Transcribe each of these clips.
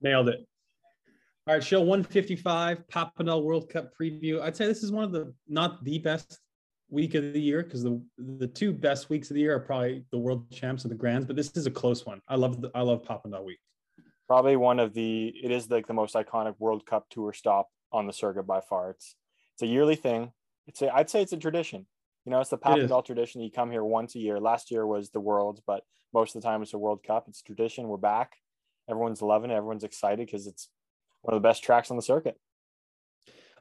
Nailed it. All right, show 155, Papendal World Cup preview. I'd say this is one of the not the best week of the year because the the two best weeks of the year are probably the World Champs and the Grands, but this is a close one. I love the, I love Papendal week. Probably one of the it is like the most iconic World Cup tour stop on the circuit by far. It's it's a yearly thing. It's a, I'd say it's a tradition. You know, it's the Papendal tradition. You come here once a year. Last year was the Worlds, but most of the time it's a World Cup. It's tradition. We're back. Everyone's loving it. Everyone's excited because it's one of the best tracks on the circuit.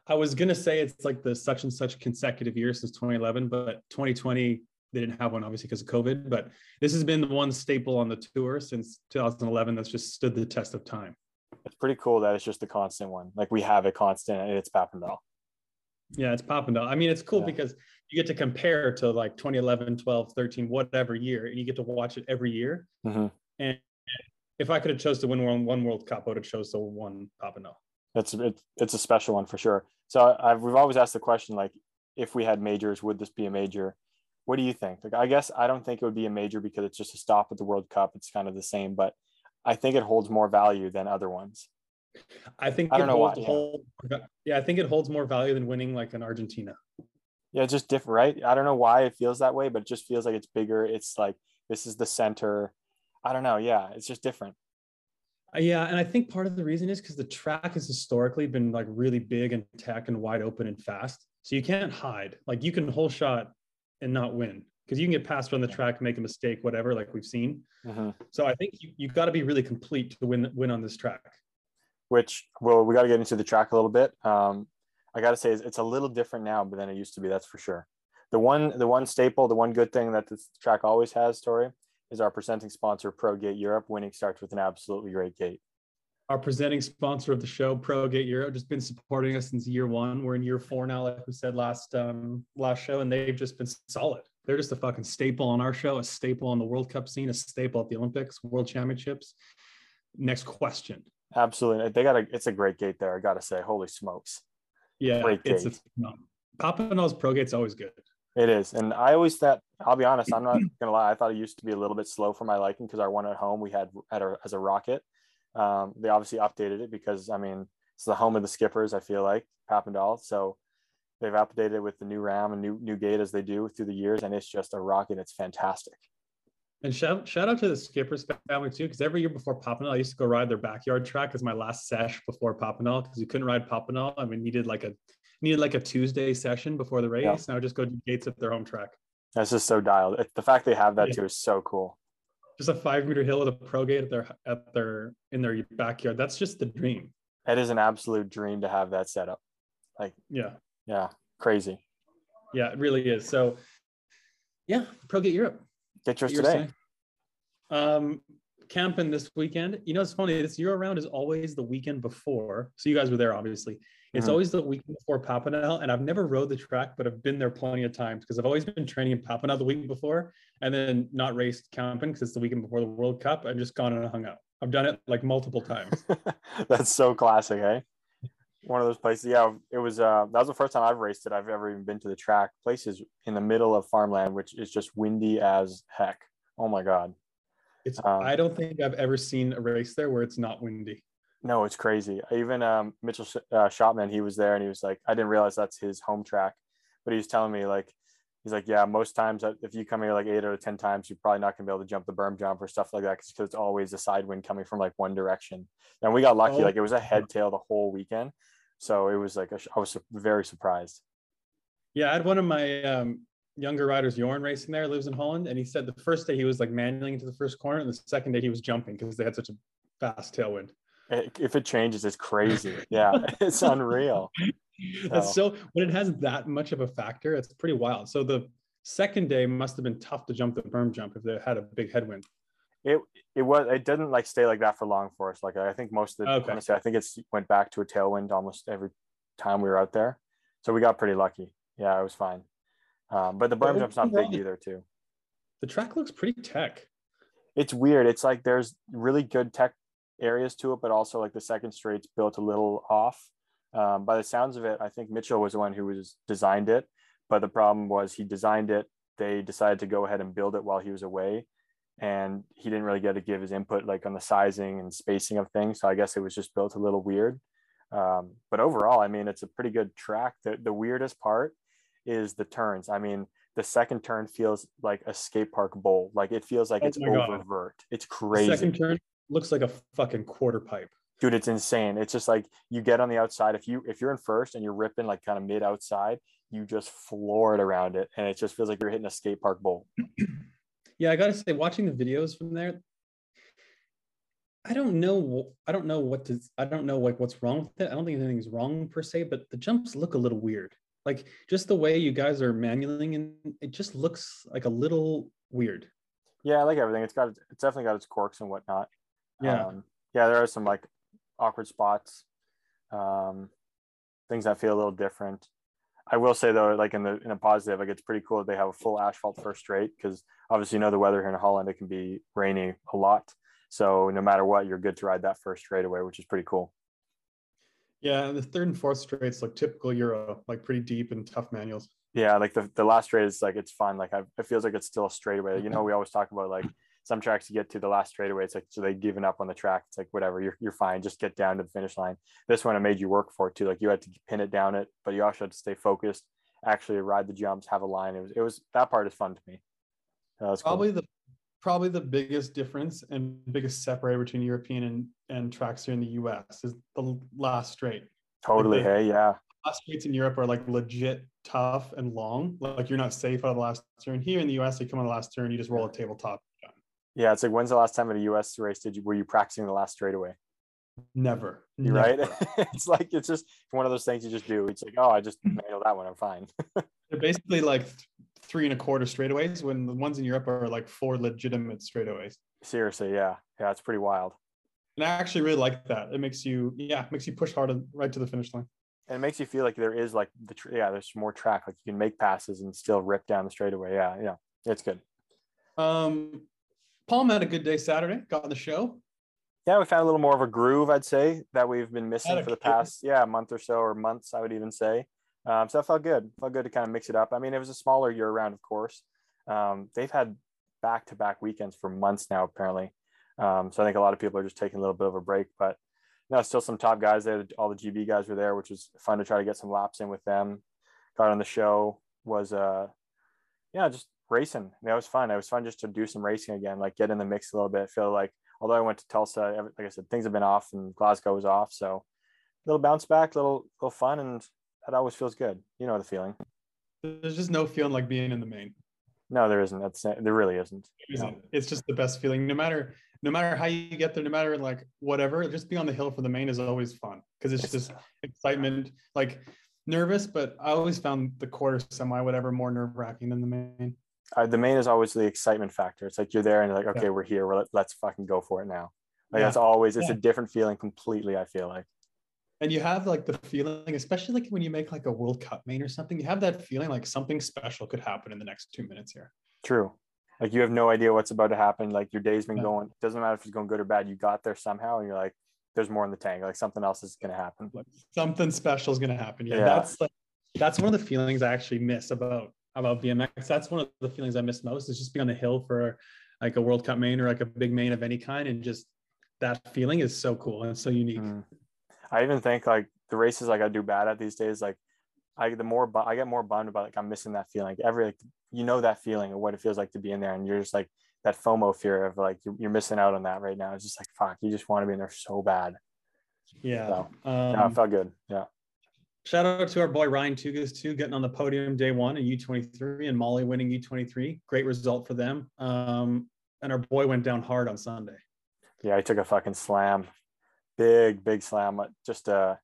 I was gonna say it's like the such and such consecutive years since 2011, but 2020 they didn't have one obviously because of COVID. But this has been the one staple on the tour since 2011 that's just stood the test of time. It's pretty cool that it's just the constant one. Like we have a constant, and it's Papendal. Yeah, it's Papendal. I mean, it's cool yeah. because you get to compare to like 2011, 12, 13, whatever year, and you get to watch it every year. Mm-hmm. And if I could have chose to win one, one World Cup, I would have chose to win Papendal. It's it's it's a special one for sure. So I've, we've always asked the question like, if we had majors, would this be a major? What do you think? Like, I guess I don't think it would be a major because it's just a stop at the World Cup. It's kind of the same, but I think it holds more value than other ones. I think I don't know why. Hold, yeah. yeah, I think it holds more value than winning like an Argentina. Yeah, it's just different, right? I don't know why it feels that way, but it just feels like it's bigger. It's like this is the center. I don't know. Yeah, it's just different. Uh, yeah, and I think part of the reason is because the track has historically been like really big and tech and wide open and fast. So you can't hide. Like you can whole shot and not win because you can get passed on the track, make a mistake, whatever, like we've seen. Uh-huh. So I think you, you've got to be really complete to win win on this track. Which well, we got to get into the track a little bit. Um, I got to say it's a little different now than it used to be. That's for sure. The one the one staple, the one good thing that this track always has, Tori, is our presenting sponsor, ProGate Europe. Winning starts with an absolutely great gate. Our presenting sponsor of the show, ProGate Europe, just been supporting us since year one. We're in year four now, like we said last um, last show, and they've just been solid. They're just a fucking staple on our show, a staple on the World Cup scene, a staple at the Olympics, World Championships. Next question. Absolutely, they got a. It's a great gate there. I got to say, holy smokes. Yeah, great it's, gate. it's no, Papendal's Pro Gate's always good. It is. And I always thought, I'll be honest, I'm not gonna lie. I thought it used to be a little bit slow for my liking because our one at home we had at our, as a rocket. Um, they obviously updated it because I mean it's the home of the skippers. I feel like Papendal, so they've updated it with the new RAM and new new gate as they do through the years, and it's just a rocket. It's fantastic. And shout, shout out to the skippers family too, because every year before Papendal, I used to go ride their backyard track as my last sesh before Papendal because you couldn't ride Papendal. I mean, needed like a needed like a Tuesday session before the race. Yeah. Now just go to gates at their home track. That's just so dialed. The fact they have that yeah. too is so cool. Just a five meter hill with a pro gate at their at their in their backyard. That's just the dream. That is an absolute dream to have that set up. Like yeah, yeah, crazy. Yeah, it really is. So yeah, Pro Gate Europe. Get yours today. Um, camping this weekend. You know, it's funny. This Euro round is always the weekend before. So you guys were there, obviously. It's uh-huh. always the week before Papendal, and I've never rode the track, but I've been there plenty of times because I've always been training in Papendal the week before, and then not raced camping because it's the weekend before the World Cup. I've just gone and hung out. I've done it like multiple times. That's so classic, eh? One of those places. Yeah, it was. Uh, that was the first time I've raced it. I've ever even been to the track. Places in the middle of farmland, which is just windy as heck. Oh my god. It's. Um, I don't think I've ever seen a race there where it's not windy. No, it's crazy. Even um, Mitchell uh, Schotman, he was there and he was like, I didn't realize that's his home track, but he was telling me like, he's like, yeah, most times if you come here like eight out of 10 times, you're probably not gonna be able to jump the berm jump or stuff like that because it's always a side wind coming from like one direction. And we got lucky, oh. like it was a head tail the whole weekend. So it was like, a, I was very surprised. Yeah, I had one of my um, younger riders, Jorn, racing there, lives in Holland. And he said the first day he was like manualing into the first corner, and the second day he was jumping because they had such a fast tailwind if it changes it's crazy. Yeah it's unreal. That's so. so when it has that much of a factor it's pretty wild. So the second day must have been tough to jump the berm jump if they had a big headwind. It it was it didn't like stay like that for long for us. Like i think most of the okay. honestly i think it's went back to a tailwind almost every time we were out there. So we got pretty lucky. Yeah it was fine. Um, but the berm jump's not big either too. the track looks pretty tech. It's weird. It's like there's really good tech areas to it, but also like the second straight's built a little off. Um, by the sounds of it, I think Mitchell was the one who was designed it, but the problem was he designed it. They decided to go ahead and build it while he was away, and he didn't really get to give his input like on the sizing and spacing of things. So I guess it was just built a little weird. Um, but overall, I mean, it's a pretty good track. The, the weirdest part is the turns. I mean, the second turn feels like a skate park bowl. Like it feels like Oh it's God. oververt. It's The crazy. second turn looks like a fucking quarter pipe. dude it's insane it's just like you get on the outside if you if you're in first and you're ripping like kind of mid outside you just floor it around it and it just feels like you're hitting a skate park bowl Yeah, I gotta say, watching the videos from there, I don't know. I don't know what to. I don't know like what's wrong with it. I don't think anything's wrong per se, but the jumps look a little weird. Like just the way you guys are manualing, and it just looks like a little weird. yeah i like everything it's got it's definitely got its quirks and whatnot Yeah. um, yeah there are some like awkward spots um things that feel a little different. I will say though like in the in a positive like it's pretty cool that they have a full asphalt first straight because obviously you know the weather here in holland it can be rainy a lot. So no matter what you're good to ride that first straightaway which is pretty cool. Yeah, and the third and fourth straights look typical Euro, like pretty deep and tough manuals. yeah like the, the last straight is like it's fun like I, it feels like it's still a straightaway. You know we always talk about like some tracks you get to the last straightaway it's like so they given up on the track it's like whatever you're, you're fine just get down to the finish line this one it made you work for it too like you had to pin it down it but you also had to stay focused actually ride the jumps have a line it was it was that part is fun to me that was cool. Probably the probably the biggest difference and biggest separator between European and, and tracks here in the US is the last straight. totally like the- hey yeah last straights in Europe are like legit tough and long. Like you're not safe out of the last turn. Here in the US, you come on the last turn, you just roll a tabletop. Yeah it's like when's the last time at a us race did you were you practicing the last straightaway? Never. you never. right it's like it's just one of those things you just do. It's like oh i just manual that one. I'm fine. They're basically like three and a quarter straightaways when the ones in Europe are like four legitimate straightaways. seriously yeah. Yeah it's pretty wild. And I actually really like that. It makes you, yeah, it makes you push hard right to the finish line. and it makes you feel like there is like the tr- yeah there's more track. Like you can make passes and still rip down the straightaway. Yeah yeah. It's good. Um, Palm had a good day Saturday, got on the show. yeah we found a little more of a groove i'd say that we've been missing for the past yeah month or so or months i would even say. Um, so that felt good. Felt good to kind of mix it up. I mean it was a smaller year round of course. Um, they've had back-to-back weekends for months now apparently. Um, so i think a lot of people are just taking a little bit of a break but no still some top guys there. All the gb guys were there which was fun to try to get some laps in with them. Got on the show was uh yeah just racing that was fun it was fun just to do some racing again like get in the mix a little bit feel like although i went to tulsa like i said things have been off and glasgow was off so a little bounce back little little fun and that always feels good you know the feeling There's just no feeling like being in the main. no there isn't that's there really isn't isn't. It's just the best feeling. No matter no matter how you get there, no matter like whatever, just being on the hill for the main is always fun because it's just excitement. Like nervous, but I always found the quarter semi whatever more nerve wracking than the main. Uh, the main is always the excitement factor it's like you're there and you're like okay Yeah. we're here let, let's fucking go for it now like Yeah. that's always it's Yeah. a different feeling completely i feel like And you have like the feeling, especially like when you make like a World Cup main or something, you have that feeling like something special could happen in the next two minutes here. True. Like you have no idea what's about to happen. Like your day's been going. Doesn't matter if it's going good or bad. You got there somehow, and you're like, "There's more in the tank. Like something else is gonna happen." Like something special is gonna happen. Yeah, Yeah. that's like that's one of the feelings I actually miss about about BMX. That's one of the feelings I miss most is just being on the hill for like a World Cup main or like a big main of any kind, and just that feeling is so cool and so unique. Mm. I even think like the races like I do bad at these days. Like I the more I get more bummed about like I'm missing that feeling. Like every like you know that feeling of what it feels like to be in there, and you're just like that FOMO fear of like you're, you're missing out on that right now. It's just like fuck. You just want to be in there so bad. Yeah. So, Um, yeah, it felt good. Yeah. Shout out to our boy Ryan Tugas too, getting on the podium day one in U23 and Molly winning U23. Great result for them. Um, and our boy went down hard on Sunday. Yeah, he took a fucking slam, big big slam. uh, Just a,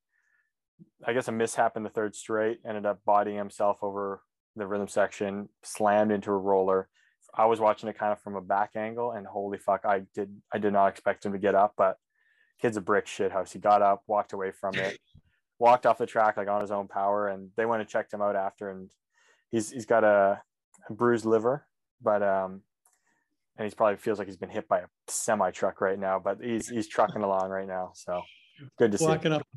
I guess a mishap in the third straight. Ended up bodying himself over the rhythm section, slammed into a roller. I was watching it kind of from a back angle, and holy fuck, I did I did not expect him to get up, but kid's a brick shit house. He got up, walked away from it, walked off the track like on his own power, and they went and checked him out after, and he's he's got a, a bruised liver, but um, and he's probably feels like he's been hit by a semi truck right now, but he's he's trucking along right now. So good to see. Walking up,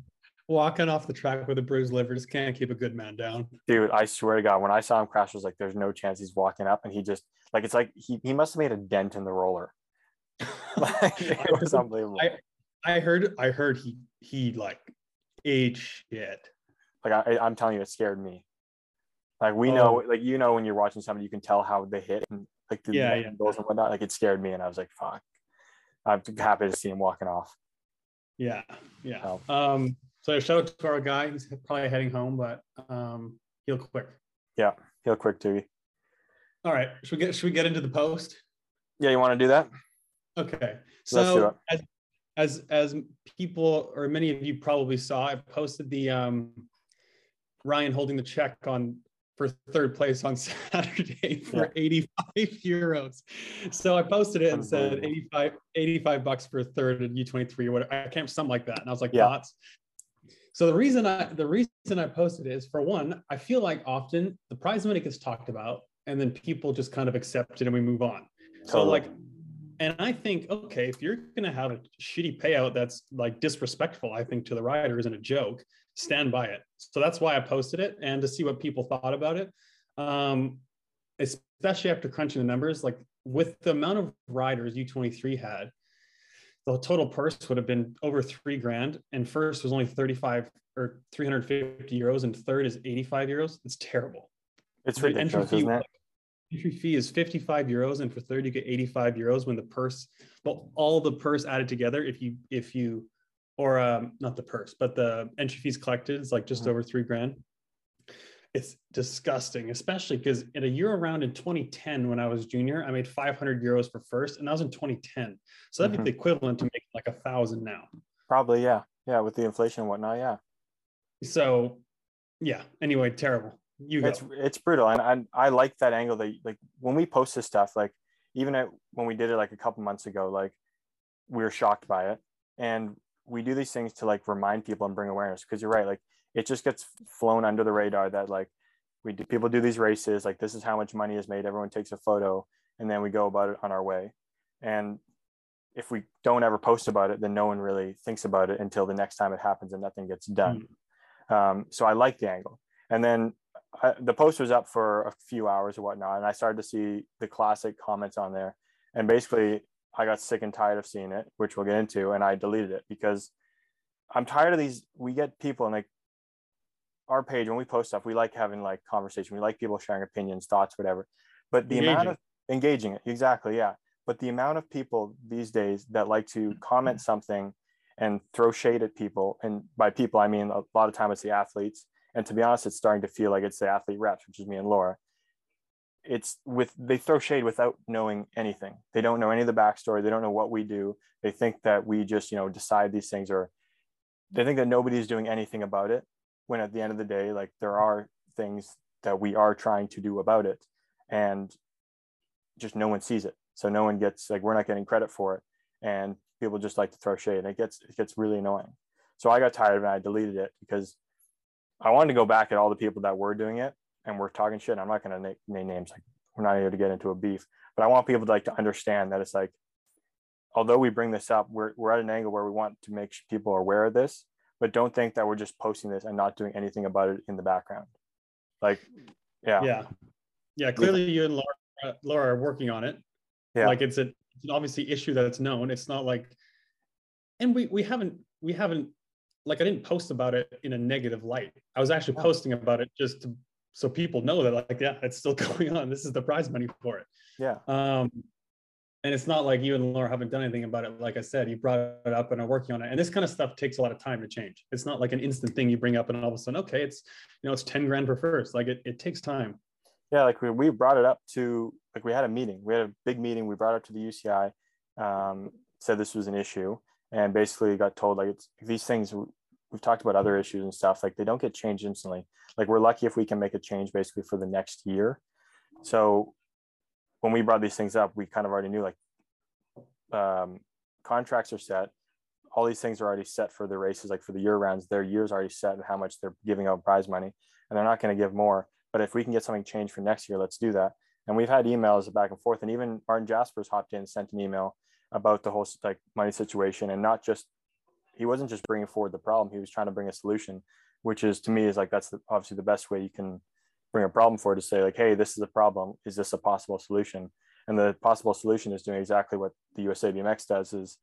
walking off the track with a bruised liver just can't keep a good man down. Dude, I swear to God, when I saw him crash, I was like, there's no chance he's walking up. And he just, like, it's like he, he must have made a dent in the roller. like, it was unbelievable. I, I heard, I heard he, he like ate shit. Like, I, I'm telling you, it scared me. Like, we know, like, you know, when you're watching somebody, you can tell how they hit and like the Yeah, yeah. angles and whatnot. Like, it scared me. And I was like, fuck. I'm happy to see him walking off. Yeah, yeah. Oh. Um, so shout out to our guy. He's probably heading home, but um, he'll quick. Yeah, he'll quick too. All right, should we get should we get into the post? Yeah, you want to do that? Okay, so as as as people or many of you probably saw, I posted the um, Ryan holding the check on for third place on Saturday for 85 euros. So I posted it and said Unbelievable. 85 85 bucks for third at U23 or whatever. I can't something like that. And I was like, Yeah. So the reason I the reason I posted it is for one, I feel like often the prize money gets talked about and then people just kind of accept it and we move on. So like, and I think, okay, if you're gonna have a shitty payout that's like disrespectful, I think to the riders and a joke, stand by it. So that's why I posted it and to see what people thought about it. Um, especially after crunching the numbers, like with the amount of riders U23 had, the total purse would have been over three grand, and first was only 35 or 350 euros, and third is 85 euros. It's terrible. It's ridiculous, isn't it? Entry fee is 55 euros, and for third you get 85 euros when the purse, well, all the purse added together, if you if you, or um, not the purse, but the entry fees collected is like just Mhm. over three grand. It's disgusting, especially because in a year around in 2010 when I was junior, I made 500 euros for first, and that was in 2010. So that'd Mhm. be the equivalent to making like a thousand now. Probably, yeah. Yeah, with the inflation and whatnot, yeah. So, yeah. Anyway, terrible. You go. It's it's brutal. And I I like that angle that like when we post this stuff, like even at, when we did it like a couple months ago, like we were shocked by it. And we do these things to like remind people and bring awareness because you're right, like it just gets flown under the radar that like we do people do these races, like this is how much money is made, everyone takes a photo, and then we go about it on our way. And if we don't ever post about it, then no one really thinks about it until the next time it happens and nothing gets done. Um, so I like the angle. And then I, the post was up for a few hours or whatnot, and I started to see the classic comments on there. And basically, I got sick and tired of seeing it, which we'll get into, and I deleted it because I'm tired of these. We get people and like our page when we post stuff, we like having like conversation. We like people sharing opinions, thoughts, whatever. But the amount of engaging it, exactly, yeah. But the amount of people these days that like to comment something and throw shade at people, and by people I mean a lot of time it's the athletes. And to be honest, it's starting to feel like it's the athlete reps, which is me and Laura. It's with they throw shade without knowing anything. They don't know any of the backstory. They don't know what we do. They think that we just you know decide these things, or they think that nobody's doing anything about it. When at the end of the day, like there are things that we are trying to do about it, and just no one sees it. So no one gets like we're not getting credit for it, and people just like to throw shade. And it gets it gets really annoying. So I got tired. And I deleted it because I wanted to go back at all the people that were doing it and we're talking shit. I'm not going to name names. Like we're not here to get into a beef, but I want people to like to understand that it's like, although we bring this up, we're we're at an angle where we want to make people aware of this, but don't think that we're just posting this and not doing anything about it in the background. Like, yeah, yeah. Yeah. Clearly, you and Laura, Laura are working on it. Yeah. Like it's a it's an obviously issue that's known. It's not like, and we we haven't we haven't like I didn't post about it in a negative light. I was actually posting about it just to, so people know that like yeah, it's still going on. This is the prize money for it. yeah, Um, and it's not like you and Laura haven't done anything about it. Like I said, you brought it up and are working on it. And this kind of stuff takes a lot of time to change. It's not like an instant thing you bring up and all of a sudden, okay, it's you know it's ten grand per first. Like it it takes time. yeah. Like we, we brought it up to like we had a meeting. We had a big meeting. We brought it up to the UCI. Um, said this was an issue, and basically got told like it's these things. We've talked about other issues and stuff. Like they don't get changed instantly. Like we're lucky if we can make a change basically for the next year. So when we brought these things up, we kind of already knew like um, contracts are set. All these things are already set for the races, like for the year rounds. Their year's already set and how much they're giving out prize money, and they're not going to give more. But if we can get something changed for next year, let's do that. And we've had emails back and forth, and even Martin Jaspers hopped in, sent an email about the whole like money situation, and not just he wasn't just bringing forward the problem he was trying to bring a solution which is to me is like that's the, obviously the best way you can bring a problem forward to say like hey this is a problem. Is this a possible solution? And the possible solution is doing exactly what the usa bmx does is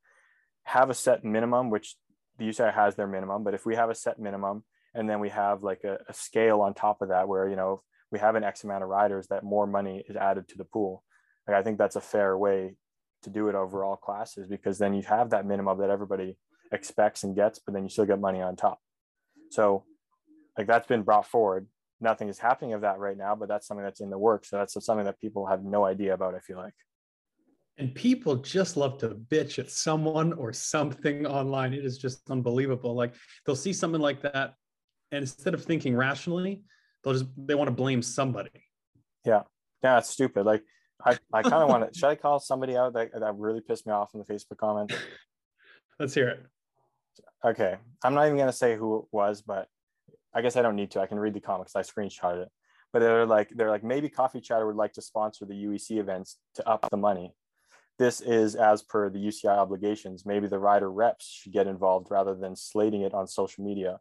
have a set minimum which the usa has their minimum but if we have a set minimum and then we have like a, a scale on top of that where you know we have an x amount of riders that more money is added to the pool like i think that's a fair way to do it over all classes because then you have that minimum that everybody expects and gets, but then you still get money on top. So like that's been brought forward. Nothing is happening of that right now, but that's something that's in the works. So that's something that people have no idea about, I feel like. And people just love to bitch at someone or something online. It is just unbelievable. Like they'll see something like that, and instead of thinking rationally, they'll just they want to blame somebody. Yeah. Yeah, it's stupid. Like I, I kind of want to. Should I call somebody out that, that really pissed me off in the Facebook comment? Let's hear it. Okay, I'm not even gonna say who it was, but I guess I don't need to. I can read the comics. I screenshotted it. But they're like, they're like, maybe Coffee Chatter would like to sponsor the UEC events to up the money. This is as per the UCI obligations. Maybe the rider reps should get involved rather than slating it on social media.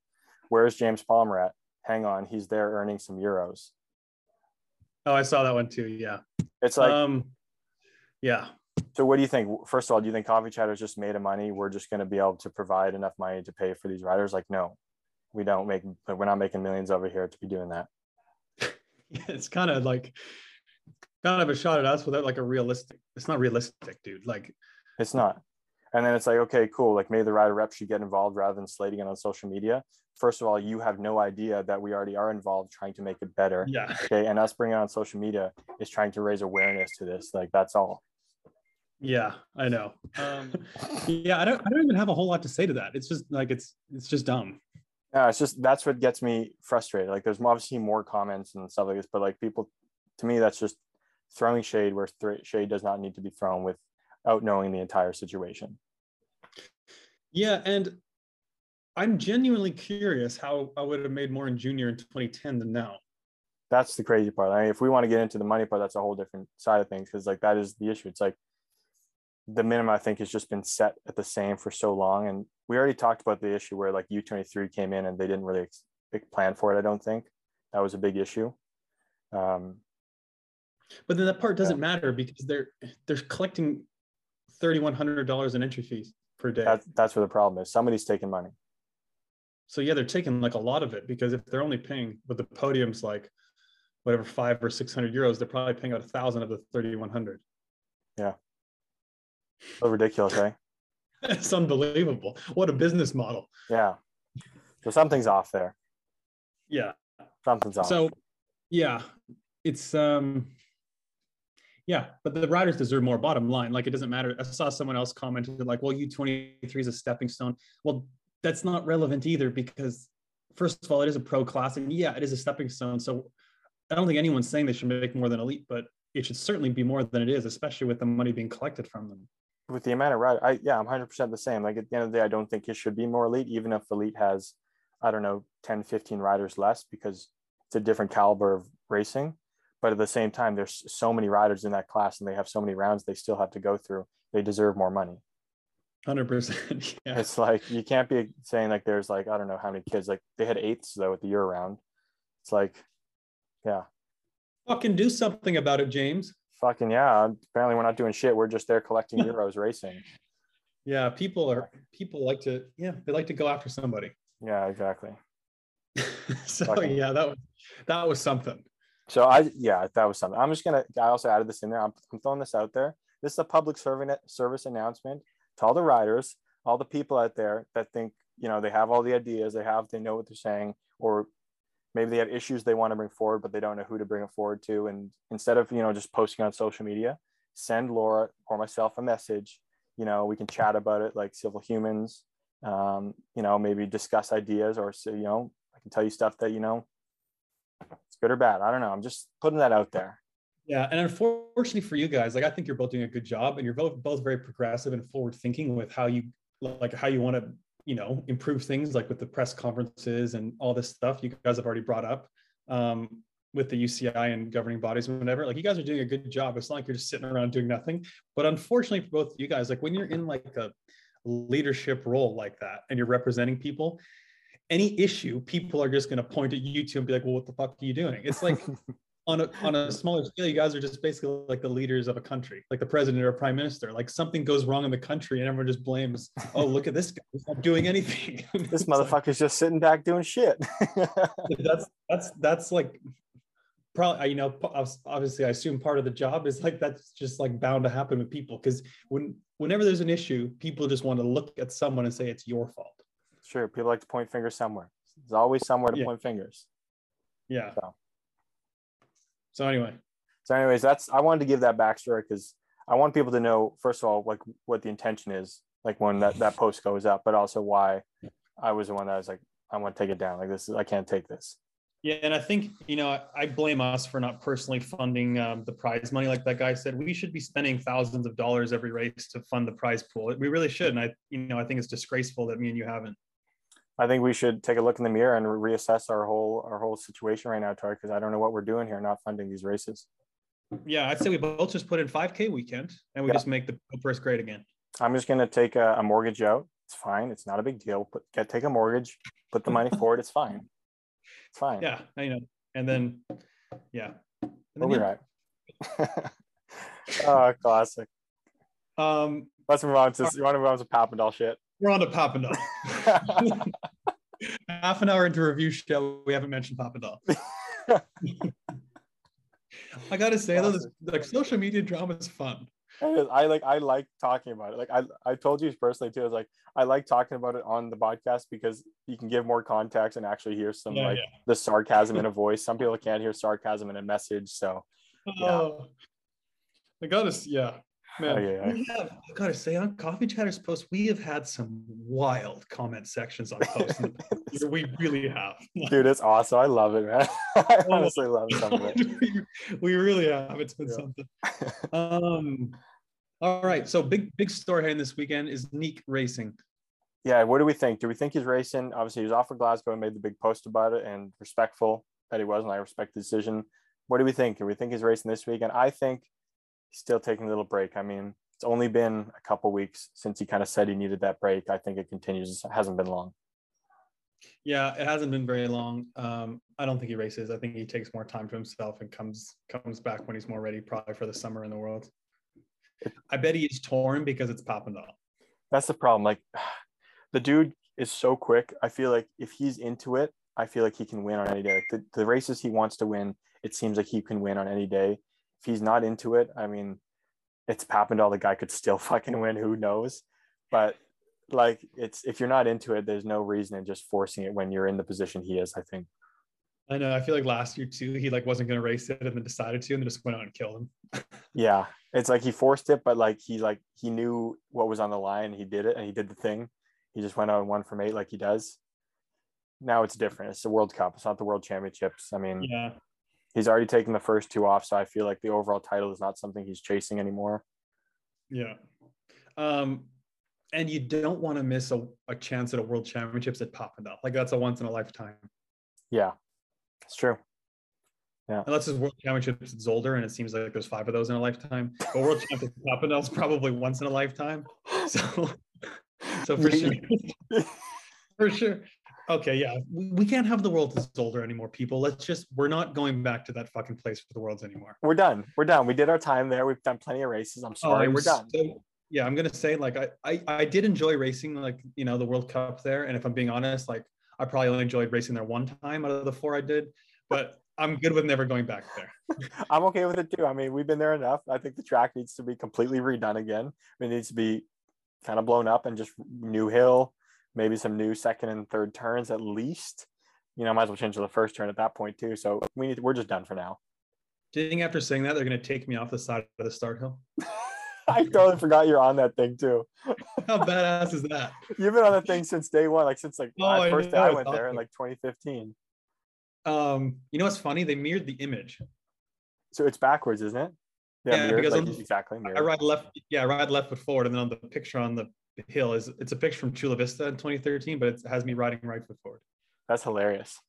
Where's James Palmer at? Hang on, he's there earning some euros. Oh, I saw that one too. Yeah. It's like, um, yeah. So what do you think? First of all, do you think Coffee Chatter is just made of money? We're just going to be able to provide enough money to pay for these riders? Like, no, we don't make. We're not making millions over here to be doing that. it's kind of like kind of a shot at us without like a realistic. It's not realistic, dude. Like, it's not. And then it's like, okay, cool. Like maybe the rider rep should get involved rather than slating it on social media. First of all, you have no idea that we already are involved trying to make it better. Yeah. Okay. And us bringing it on social media is trying to raise awareness to this. Like that's all. Yeah, I know. Um, yeah, I don't. I don't even have a whole lot to say to that. It's just like it's it's just dumb. Yeah, it's just that's what gets me frustrated. Like there's obviously more comments and stuff like this, but like people, to me, that's just throwing shade where th- shade does not need to be thrown without knowing the entire situation. Yeah, and I'm genuinely curious how I would have made more in junior in 2010 than now. That's the crazy part. I mean, if we want to get into the money part, that's a whole different side of things because like that is the issue. It's like the minimum I think has just been set at the same for so long, and we already talked about the issue where like U23 came in and they didn't really plan for it. I don't think that was a big issue. Um, but then that part doesn't yeah. matter because they're they're collecting thirty one hundred dollars in entry fees per day. That's that's where the problem is. Somebody's taking money. So yeah, they're taking like a lot of it because if they're only paying with the podiums like whatever five or six hundred euros, they're probably paying out a thousand of the thirty one hundred. Yeah. So ridiculous, eh? it's unbelievable. What a business model. Yeah. So something's off there. Yeah. Something's off. So yeah, it's um yeah, but the riders deserve more. Bottom line, like it doesn't matter. I saw someone else commented like, "Well, U twenty three is a stepping stone." Well, that's not relevant either because, first of all, it is a pro class, and yeah, it is a stepping stone. So, I don't think anyone's saying they should make more than elite, but it should certainly be more than it is, especially with the money being collected from them. With the amount of ride, I yeah, I'm 100 percent the same. Like at the end of the day, I don't think it should be more elite, even if elite has, I don't know, 10, 15 riders less because it's a different caliber of racing. But at the same time there's so many riders in that class and they have so many rounds they still have to go through they deserve more money. 100% yeah. It's like you can't be saying like there's like i don't know how many kids like they had eighths though at the year round. It's like yeah. Fucking do something about it james fucking yeah apparently we're not doing shit we're just there collecting euros racing yeah people are people like to yeah they like to go after somebody yeah exactly so fucking. yeah that was that was something so I, yeah, that was something. I'm just gonna. I also added this in there. I'm, I'm throwing this out there. This is a public service announcement to all the riders, all the people out there that think you know they have all the ideas, they have, they know what they're saying, or maybe they have issues they want to bring forward, but they don't know who to bring it forward to. And instead of you know just posting on social media, send Laura or myself a message. You know, we can chat about it like civil humans. Um, you know, maybe discuss ideas, or you know, I can tell you stuff that you know it's good or bad. I don't know. I'm just putting that out there. Yeah, and unfortunately for you guys, like I think you're both doing a good job, and you're both both very progressive and forward thinking with how you like how you want to you know improve things, like with the press conferences and all this stuff you guys have already brought up um, with the UCI and governing bodies and whatever. Like you guys are doing a good job. It's not like you're just sitting around doing nothing. But unfortunately for both you guys, like when you're in like a leadership role like that and you're representing people, any issue, people are just going to point at you two and be like, well, what the fuck are you doing? It's like on a, on a smaller scale, you guys are just basically like the leaders of a country, like the president or prime minister. Like something goes wrong in the country and everyone just blames, oh, look at this guy. He's not doing anything. this motherfucker's just sitting back doing shit. that's, that's, that's like, probably, you know, obviously I assume part of the job is like, that's just like bound to happen with people. Cause when, whenever there's an issue, people just want to look at someone and say it's your fault. Sure. People like to point fingers somewhere. There's always somewhere to Yeah. point fingers. Yeah. So. So anyway, So, anyways, that's I wanted to give that backstory because I want people to know first of all like what the intention is, like when that that post goes up, but also why I was the one that was like, I want to take it down. Like this, is, I can't take this. Yeah, and I think you know I, I blame us for not personally funding um, the prize money. Like that guy said, we should be spending thousands of dollars every race to fund the prize pool. We really should, and I, you know, I think it's disgraceful that me and you haven't. I think we should take a look in the mirror and reassess our whole our whole situation right now, Tori, because I don't know what we're doing here, not funding these races. Yeah, I'd say we both just put in 5K weekend, and we Yeah. just make the first grade again. I'm just gonna take a, a mortgage out. It's fine. It's not a big deal. Put get take a mortgage, put the money forward. It's fine. It's fine. Yeah, you know, and then yeah, and We'll be right. oh, classic. Um, Let's move on to you want to move on to Papendal shit. We're on to Papendal. Half an hour into review show, we haven't mentioned Papendal. I gotta say though, this, like social media drama is fun. I like I like talking about it. Like I I told you personally too. I was like I like talking about it on the podcast because you can give more context and actually hear some Yeah, like yeah. the sarcasm in a voice. Some people can't hear sarcasm in a message. So Yeah. Oh, I gotta, s- yeah. Oh, yeah. We have, I gotta say, on Coffee Chatters posts, we have had some wild comment sections on posts. in the past year. we really have. dude, it's awesome. I love it, man. I honestly love some of it. we, we really have. It's been Yeah. something. Um, all right. So big, big story heading this weekend is Niek Racing. yeah, what do we think? Do we think he's racing? Obviously, he was off for Glasgow and made the big post about it, and respectful that he was, and I respect the decision. What do we think? Do we think he's racing this weekend? I think he's still taking a little break. I mean, it's only been a couple weeks since he kind of said he needed that break. I think it continues. It hasn't been long. Yeah, it hasn't been very long. Um, I don't think he races. I think he takes more time to himself and comes comes back when he's more ready, probably for the summer in the world. I bet he is torn because it's popping Papendal. That's the problem. Like, the dude is so quick. I feel like if he's into it, I feel like he can win on any day. Like the, the races he wants to win, it seems like he can win on any day. If he's not into it, I mean, it's Papendal. The guy could still fucking win. Who knows? But like, it's if you're not into it, there's no reason in just forcing it when you're in the position he is. I think. I know. I feel like last year too, he like wasn't going to race it and then decided to, and then just went out and killed him. Yeah, it's like he forced it, but like he like he knew what was on the line. He did it, and he did the thing. He just went out and won from eight like he does. Now it's different. It's the World Cup. It's not the World Championships. I mean, Yeah. He's already taken the first two off, so I feel like the overall title is not something he's chasing anymore. Yeah. Um, and you don't want to miss a, a chance at a world championships at Papendal. Like that's a once in a lifetime. Yeah, it's true. Yeah. Unless it's world championships at Zolder, and it seems like there's five of those in a lifetime. But world championships at Papendal is probably once in a lifetime. So, so for sure, for sure. Okay, yeah, we, can't have the world at Zolder anymore, people. Let's just we're not going back to that fucking place for the worlds anymore. We're done. We're done. We did our time there. We've done plenty of races. I'm oh, sorry. I'm We're done. so- yeah, I'm gonna say like I, I I did enjoy racing like you know the World Cup there, and if I'm being honest, like I probably only enjoyed racing there one time out of the four I did, but I'm good with never going back there. I'm okay with it too. I mean, we've been there enough. I think the track needs to be completely redone again. It needs to be kind of blown up and just new hill, maybe some new second and third turns at least. You know, might as well change to the first turn at that point too. So we need we're just done for now. Do you think after saying that they're gonna take me off the side of the start hill? I totally forgot you're on that thing too. How badass is that? You've been on that thing since day one, like since like Oh, my first day I went there in like 2015. Um, you know what's funny? They mirrored the image. So it's backwards, isn't it? Yeah, mirrored, because like, the- exactly. I mirrored. ride left, yeah, I ride left foot forward, and then on the picture on the hill is it's a picture from Chula Vista in 2013, but it has me riding right foot forward. That's hilarious.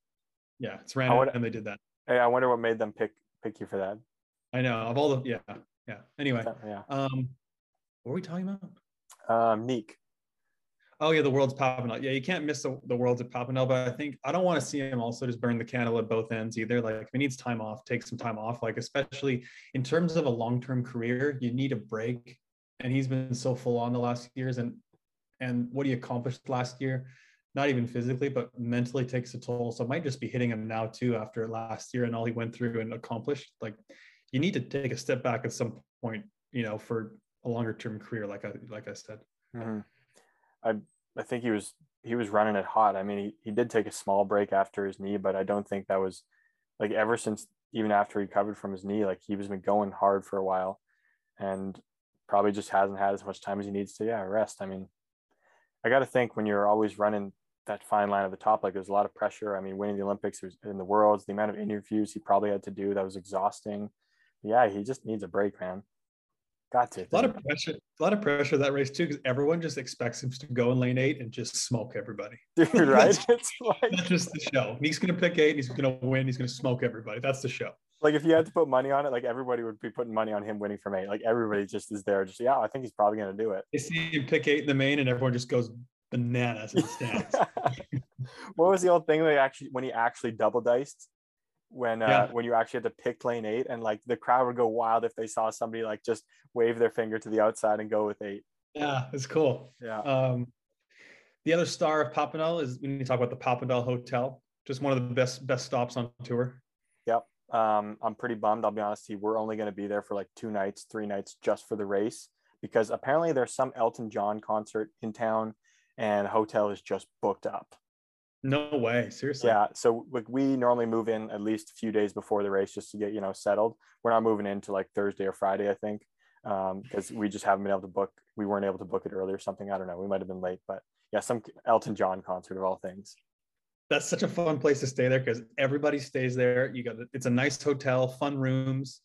Yeah, it's random, and they did that. Hey, I wonder what made them pick pick you for that. I know of all the yeah, yeah. Anyway, Yeah. um, what were we talking about? Um, Niek. Oh yeah, the world's Papendal. Yeah, you can't miss the, the world's at Papendal, but I think I don't want to see him also just burn the candle at both ends either. Like if he needs time off, take some time off. Like especially in terms of a long-term career, you need a break. And he's been so full on the last years. And and what he accomplished last year, not even physically, but mentally takes a toll. So it might just be hitting him now too after last year and all he went through and accomplished. Like you need to take a step back at some point, you know, for a longer term career, like I like I said. Mm-hmm. I I think he was he was running it hot. I mean, he, he did take a small break after his knee, but I don't think that was like ever since even after he recovered from his knee, like he was been going hard for a while and probably just hasn't had as much time as he needs to, yeah, rest. I mean, I got to think when you're always running that fine line at the top, like there's a lot of pressure. I mean, winning the Olympics in the worlds, the amount of interviews he probably had to do, that was exhausting. Yeah, he just needs a break, man. Got to. A lot of pressure. A lot of pressure that race too, because everyone just expects him to go in lane eight and just smoke everybody. Dude, right? it's like that's just the show. He's gonna pick eight. He's gonna win. He's gonna smoke everybody. That's the show. Like if you had to put money on it, like everybody would be putting money on him winning from eight. Like everybody just is there. Just yeah, I think he's probably gonna do it. They see him pick eight in the main, and everyone just goes bananas in the stands. what was the old thing they actually when he actually double diced? when uh, yeah. when you actually had to pick lane eight and like the crowd would go wild if they saw somebody like just wave their finger to the outside and go with eight. Yeah, it's cool. Yeah. Um, the other star of Papendal is we need to talk about the Papendal Hotel. Just one of the best best stops on tour. Yep. Um, I'm pretty bummed. I'll be honest. We're only going to be there for like two nights, three nights, just for the race because apparently there's some Elton John concert in town, and hotel is just booked up. No way, seriously. Yeah, so like we normally move in at least a few days before the race just to get you know settled. We're not moving into like Thursday or Friday, I think, because um, we just haven't been able to book. We weren't able to book it early or something. I don't know. We might have been late, but yeah, some Elton John concert of all things. That's such a fun place to stay there because everybody stays there. You got it's a nice hotel, fun rooms.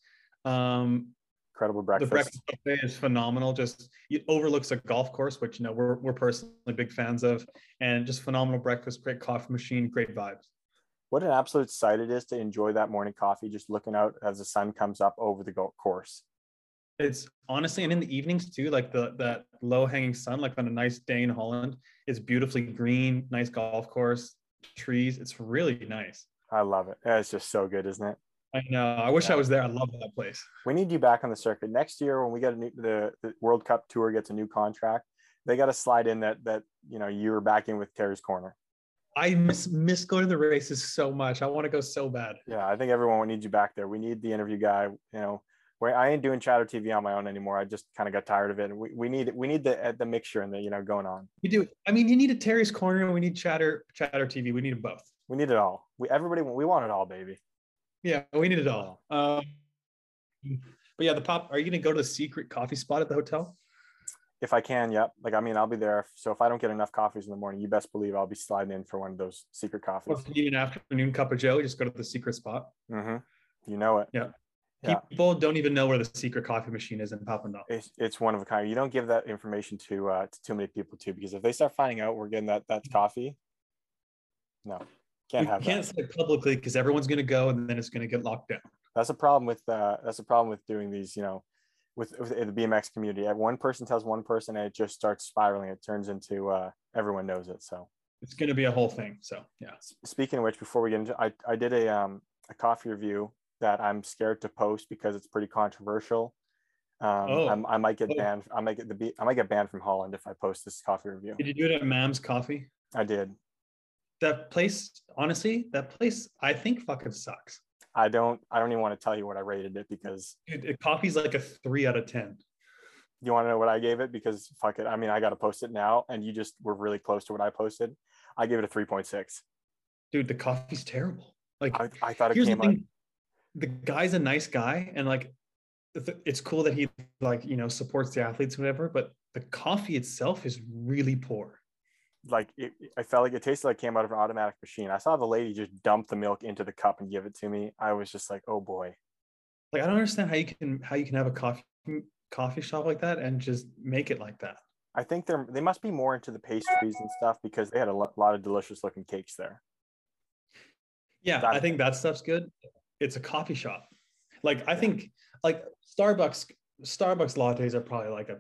Um, incredible breakfast. The breakfast buffet is phenomenal. Just it overlooks a golf course, which you know we're we're personally big fans of, and just phenomenal breakfast, great coffee machine, great vibes. What an absolute sight it is to enjoy that morning coffee, just looking out as the sun comes up over the golf course. It's honestly, and in the evenings too, like the that low hanging sun, like on a nice day in Holland, it's beautifully green, nice golf course, trees. It's really nice. I love it. It's just so good, isn't it? I know. I wish yeah. I was there. I love that place. We need you back on the circuit next year when we get a new the, the World Cup tour gets a new contract. They got to slide in that that you know you were back in with Terry's corner. I miss miss going to the races so much. I want to go so bad. Yeah, I think everyone needs you back there. We need the interview guy. You know, where I ain't doing chatter TV on my own anymore. I just kind of got tired of it. We, we need we need the the mixture and the you know going on. We do. I mean, you need a Terry's corner and we need chatter chatter TV. We need them both. We need it all. We everybody we want it all, baby. Yeah, we need it all. Um, but yeah, the pop. Are you going to go to the secret coffee spot at the hotel? If I can, yep. Like I mean, I'll be there. So if I don't get enough coffees in the morning, you best believe I'll be sliding in for one of those secret coffees. Or if you need an afternoon cup of Joe, just go to the secret spot. Mm-hmm. You know it. Yeah. Yeah. People don't even know where the secret coffee machine is in Papendal. It's, it's one of a kind. You don't give that information to uh, to too many people too, because if they start finding out we're getting that that coffee, no, can't we have can't that. say publicly because everyone's going to go and then it's going to get locked down. That's a problem with uh, that's a problem with doing these. You know, with, with the BMX community, one person tells one person and it just starts spiraling. It turns into uh, everyone knows it. So it's going to be a whole thing. So yeah. Speaking of which, before we get into, I I did a um a coffee review that I'm scared to post because it's pretty controversial. Um, oh. i might get oh. banned. I might get the I might get banned from Holland if I post this coffee review. Did you do it at Mam's Coffee? I did that place, honestly, that place, I think fucking sucks. I don't, I don't even want to tell you what I rated it because it, it coffee's like a three out of 10. You want to know what I gave it? Because fuck it. I mean, I got to post it now and you just were really close to what I posted. I gave it a 3.6. Dude, the coffee's terrible. Like, I, I thought it came the, the guy's a nice guy and like, it's cool that he like, you know, supports the athletes, whatever, but the coffee itself is really poor like it, I felt like it tasted like it came out of an automatic machine. I saw the lady just dump the milk into the cup and give it to me. I was just like, oh boy. Like I don't understand how you can how you can have a coffee coffee shop like that and just make it like that. I think they're they must be more into the pastries and stuff because they had a lot of delicious looking cakes there. Yeah, that, I think that stuff's good. It's a coffee shop. Like I think like Starbucks Starbucks lattes are probably like a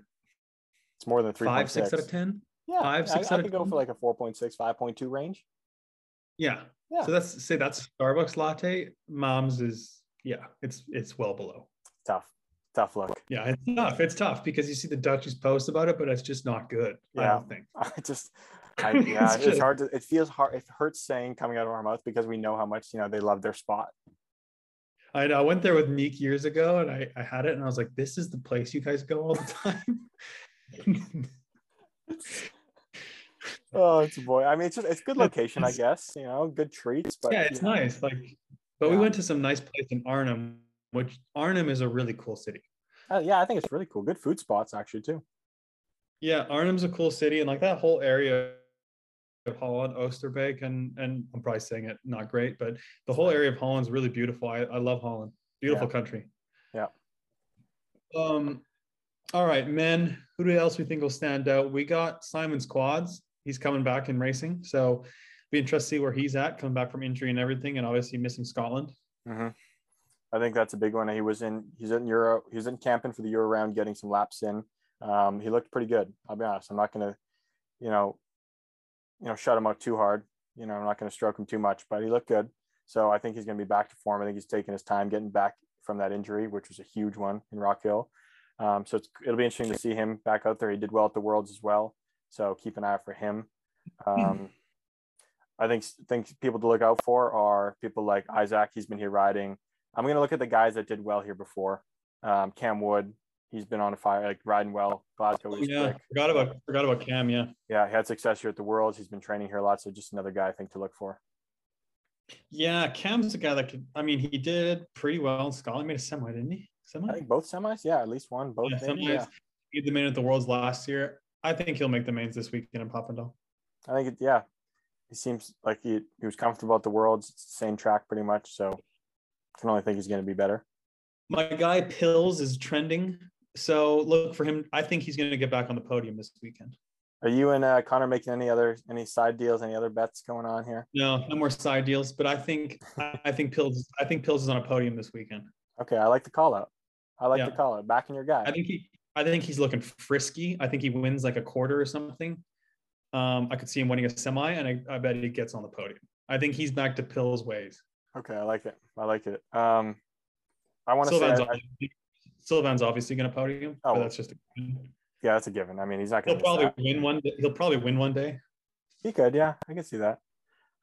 it's more than three five six out of ten Yeah, Five, I, six I out of could go 10? for like a 4.6, 5.2 range. Yeah. Yeah. So that's say that's Starbucks latte. Mom's is yeah, it's it's well below. Tough, tough look. Yeah, it's tough. It's tough because you see the Dutchies post about it, but it's just not good. Yeah. I don't think. I just, I, yeah, It's it's, just- hard to. It feels hard. It hurts saying coming out of our mouth because we know how much you know they love their spot. I know. I went there with Niek years ago, and I, I had it, and I was like, "This is the place you guys go all the time." Oh, it's a boy. I mean, it's just it's good location, I guess. You know, good treats. But yeah, it's you know, nice. Like, but we went to some nice place in Arnhem, which Arnhem is a really cool city. uh, yeah, I think it's really cool. Good food spots actually too. Yeah, Arnhem's a cool city, and like that whole area of Holland, Oosterbeek, and and I'm probably saying it not great, but the whole area of Holland is really beautiful. I, I love Holland. Beautiful Yeah. country. Yeah. Um. All right, men. Who else we think will stand out? We got Simon Marquart. He's coming back in racing, so be interested to see where he's at, coming back from injury and everything, and obviously missing Scotland. Mm-hmm. I think that's a big one. He was in. He's in Euro. He was in camping for the Euro round, getting some laps in. Um, he looked pretty good. I'll be honest. I'm not gonna, you know, you know, shut him out too hard. You know, I'm not gonna stroke him too much, but he looked good. So I think he's gonna be back to form. I think he's taking his time getting back from that injury, which was a huge one in Rock Hill. Um, so it's, it'll be interesting to see him back out there. He did well at the Worlds as well. So keep an eye out for him. Um, I think think people to look out for are people like Isaac. He's been here riding. I'm going to look at the guys that did well here before. Um, Cam Wood, he's been on a fire, like riding well. Glasgow was oh, yeah, quick. forgot about forgot about Cam. Yeah, Yeah, he had success here at the Worlds. He's been training here a lot. So just another guy I think to look for. yeah. Cam's a guy that could. I mean, he did pretty well in Scotland. Made a semi, didn't he? Semi. I think both semis. Yeah, at least one. Both. Yeah, maybe, semis. yeah. He did the main at the Worlds last year. I think he'll make the mains this weekend in Papendal. I think it, yeah. He seems like he, he was comfortable at the Worlds. It's the same track pretty much. So I can only think he's going to be better. My guy Pills is trending, so look for him. I think he's going to get back on the podium this weekend. Are you and uh, Connor making any other any side deals, any other bets going on here? No, no more side deals, but I think I think Pills. I think Pills is on a podium this weekend. Okay, I like the call out. I like Yeah. the call out. Backing your guy. I think he. I think he's looking frisky. I think he wins like a quarter or something. Um, I could see him winning a semi, and I, I bet he gets on the podium. I think he's back to Pills ways. Okay, I like it. I like it. Um, I want to say, I- I- obviously, Sylvain's obviously going to podium. Oh. but that's just. A, yeah, that's a given. I mean, he's not he'll going to. probably win one. day- He'll probably win one day. He could, yeah, I can see that.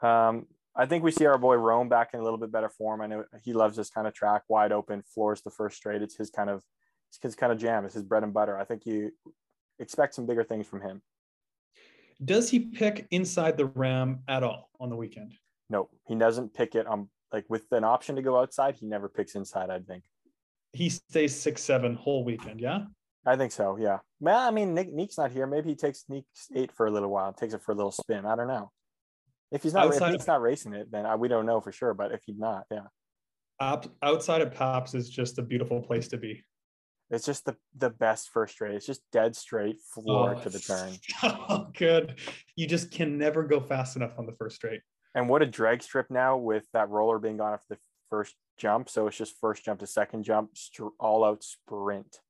Um, I think we see our boy Rome back in a little bit better form. I know he loves this kind of track, wide open, floors the first straight. It's his kind of, it's his kind of jam. It's his bread and butter. I think you expect some bigger things from him. Does he pick inside the ram at all on the weekend? No, he doesn't pick it on like with an option to go outside. He never picks inside. I think. He stays six seven whole weekend. Yeah. I think so. Yeah. Well, I mean, Nick Niek's not here. Maybe he takes Niek's eight for a little while, takes it for a little spin. I don't know. If he's not, if Outside of- Niek's not racing it, then I, we don't know for sure. But if he's not, yeah, outside of Paps is just a beautiful place to be. it's just the the best first straight. It's just dead straight floor Oh, to the oh, turn. So good. You just can never go fast enough on the first straight. And what a drag strip now with that roller being gone after the first jump. So it's just first jump to second jump, all out sprint.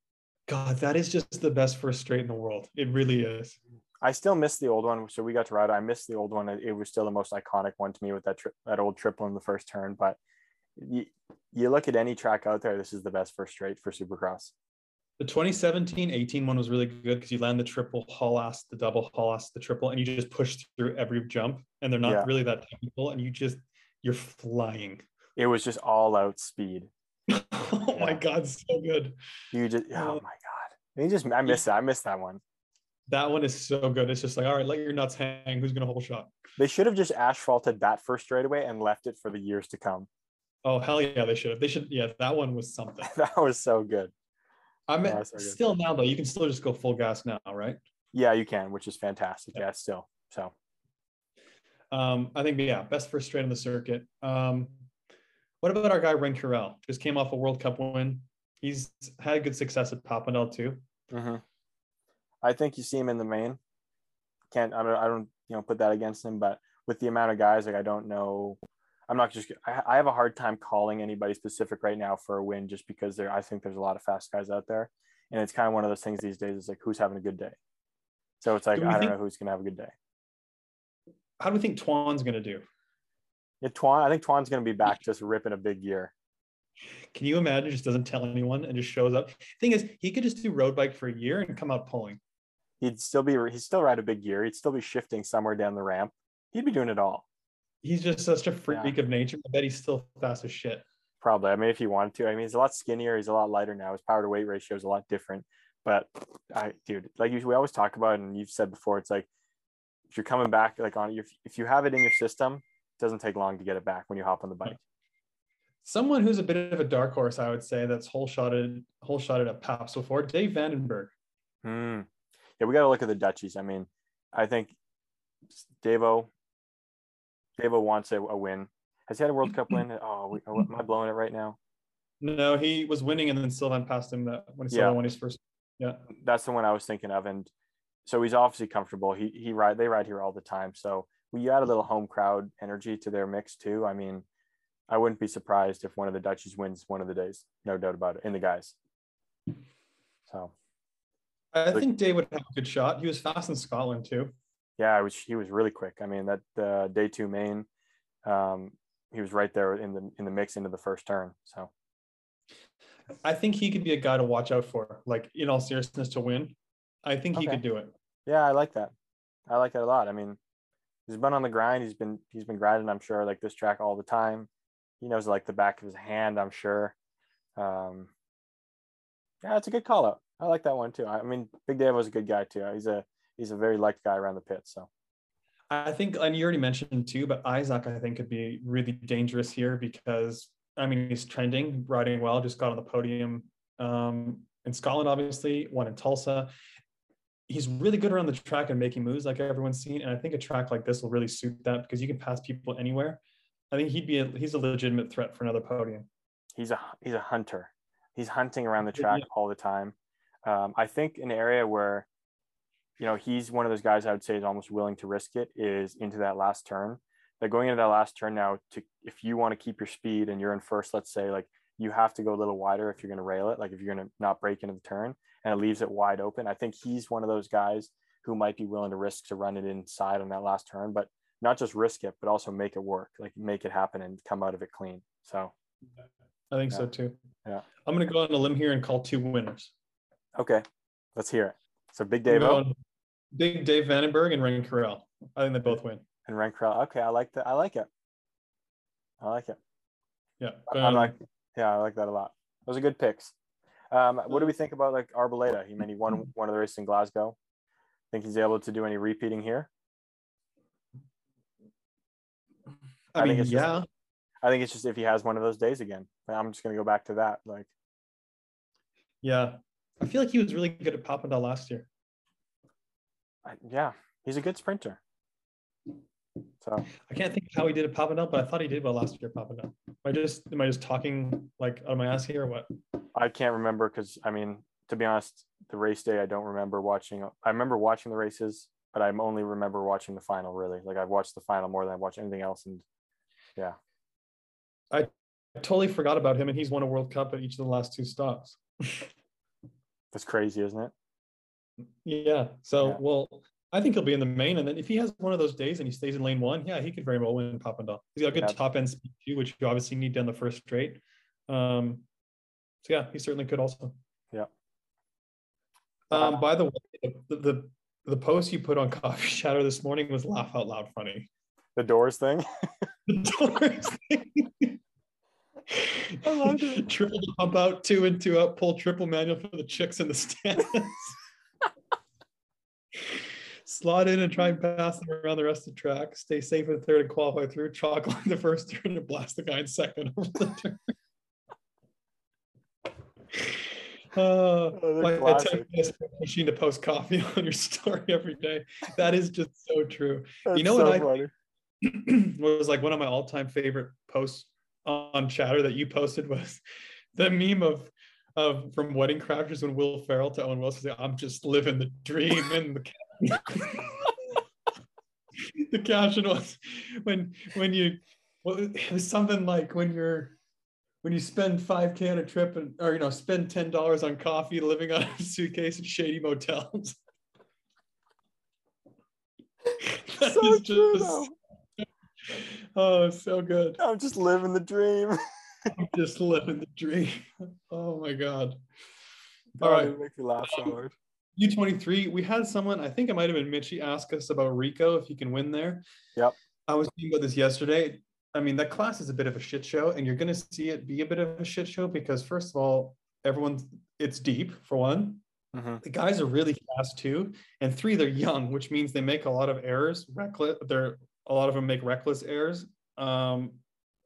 God, that is just the best first straight in the world. It really is. I still miss the old one. So we got to ride. I miss the old one. It, it was still the most iconic one to me with that tri- that old triple in the first turn. But you, you look at any track out there, this is the best first straight for Supercross. The 2017 18 one was really good because you land the triple haul ass, the double haul ass, the triple, and you just push through every jump. And they're not Yeah. really that technical. And you just, you're flying. It was just all out speed. oh my God, so good. You just Uh, oh my god. You just I miss that. I missed that one. That one is so good. It's just like, all right, let your nuts hang. Who's going to hold shot? They should have just asphalted that first straightaway and left it for the years to come. Oh, hell yeah, they should have. They should, yeah, that one was something. that was so good. I mean, Yeah, so good. still now though, you can still just go full gas now, right? Yeah, you can, which is fantastic. Yeah. Yeah, still. So Um, I think yeah, best first straight on the circuit. Um, what about our guy Ren Curel? Just came off a World Cup win. He's had good success at Papendal too. mhm. I think you see him in the main. Can't I don't I don't you know put that against him, but with the amount of guys, like I don't know. I'm not just I, I have a hard time calling anybody specific right now for a win just because there I think there's a lot of fast guys out there. And it's kind of one of those things these days is like who's having a good day. So it's like Do I don't think- know who's gonna have a good day. How do we think Twan's going to do? Yeah, Twan. I think Twan's gonna be back just ripping a big year. Can you imagine? Just doesn't tell anyone and just shows up. Thing is, he could just do road bike for a year and come out pulling. He'd still be he'd still ride a big gear. He'd still be shifting somewhere down the ramp. He'd be doing it all. He's just such a freak of nature. I bet he's still fast as shit. Probably. I mean, if he wanted to. I mean, he's a lot skinnier. He's a lot lighter now. His power to weight ratio is a lot different. But I, dude, like you, we always talk about, and you've said before, it's like if you're coming back, like on your, if you have it in your system, doesn't take long to get it back when you hop on the bike. Someone who's a bit of a dark horse, I would say, that's whole shotted, whole shotted at Paps before. Dave van der Burg. Hmm. Yeah, we got to look at the Dutchies. I mean, I think Davo, Davo wants a, a win. Has he had a World Cup win? Oh, we, oh, am I blowing it right now? No, he was winning, and then Sylvain passed him that when he Yeah. won his first. Yeah, That's the one I was thinking of, and so he's obviously comfortable. He he ride they ride here all the time. So we add a little home crowd energy to their mix too. I mean, I wouldn't be surprised if one of the Dutchies wins one of the days, no doubt about it. In the guys. So I think Day would have a good shot. He was fast in Scotland too. yeah, I was he was really quick. I mean that uh, day two main, um, he was right there in the in the mix into the first turn. So I think he could be a guy to watch out for. Like in all seriousness, to win, I think he could do it. yeah, I like that. I like that a lot. I mean, he's been on the grind. He's been he's been grinding. I'm sure like this track all the time. He knows like the back of his hand. I'm sure. Um, yeah, it's a good call out. I like that one too. I mean, Big Dave was a good guy too. He's a he's a very liked guy around the pit. So I think, and you already mentioned too, but Isaac, I think, could be really dangerous here because I mean he's trending, riding well, just got on the podium um, in Scotland, obviously, won in Tulsa. He's really good around the track and making moves, like everyone's seen. And I think a track like this will really suit that because you can pass people anywhere. I think he'd be a, he's a legitimate threat for another podium. he's a he's a hunter. He's hunting around the track Yeah. all the time. Um, I think an area where, you know, he's one of those guys I would say is almost willing to risk it is into that last turn. That going into that last turn now, to if you want to keep your speed and you're in first, let's say, like you have to go a little wider if you're going to rail it, like if you're going to not break into the turn, and it leaves it wide open. I think he's one of those guys who might be willing to risk to run it inside on that last turn, but not just risk it, but also make it work, like make it happen and come out of it clean. So I think Yeah. so too. Yeah. I'm going to go on a limb here and call two winners. okay, let's hear it. So Big Dave Big Dave van der Burg and Rain Carell. I think they both win. and Rank Krell. Okay, I like that. I like it. I like it. Yeah. I'm Um, like, yeah, I like that a lot. Those are good picks. Um, what do we think about like Arboleda? He mean he won one of the races in Glasgow. Think he's able to do any repeating here? I, I think mean, it's just- yeah. I think it's just if he has one of those days again. I'm just gonna go back to that. Like, Yeah. I feel like he was really good at Papendal last year. I, yeah, he's a good sprinter. So I can't think of how he did it popping up, but I thought he did well last year popping up. Am I just am I just talking like out of my ass here or what? I can't remember because I mean, to be honest, the race day I don't remember watching. I remember watching the races, but I only remember watching the final. Really, like I've watched the final more than I've watched anything else. And yeah, I totally forgot about him and he's won a World Cup at each of the last two stops. that's crazy, isn't it? Yeah. So Yeah. well, I think he'll be in the main. And then if he has one of those days and he stays in lane one, yeah, he could very well win Papendal. He's got a good Yeah. top end speed too, which you obviously need down the first straight. Um, so yeah, he certainly could also. Yeah. Um, by the way, the, the the post you put on Coffee Chatter this morning was laugh out loud funny. The doors thing. The doors thing. I loved it. Triple pump out, two and two up, pull triple manual for the chicks in the stands. Slot in and try and pass them around the rest of the track. Stay safe in third and qualify through. Chalk line the first turn and blast the guy in second over the turn. Uh, Oh, machine to post coffee on your story every day. That is just so true. That's know so what I- was like one of my all-time favorite posts on chatter that you posted was the meme of of from wedding crashers when Will Ferrell to Owen Wilson say, I'm just living the dream and the the caption was when when you well it was something like when you're when you spend 5k on a trip and or you know spend $10 on coffee living on a suitcase in shady motels That So true, just- oh, so good. I'm just living the dream. I'm just living the dream. Oh my god. All All right, right. make me laugh so um, hard. U23, we had someone, I think it might have been Mitchy, ask us about Rico if he can win there. Yep. I was thinking about this yesterday. I mean, that class is a bit of a shit show, and you're going to see it be a bit of a shit show because, first of all, everyone's it's deep for one. Mhm. The guys are really fast too, and three, they're young, which means they make a lot of errors. Reckless, they're a lot of them make reckless errors, um,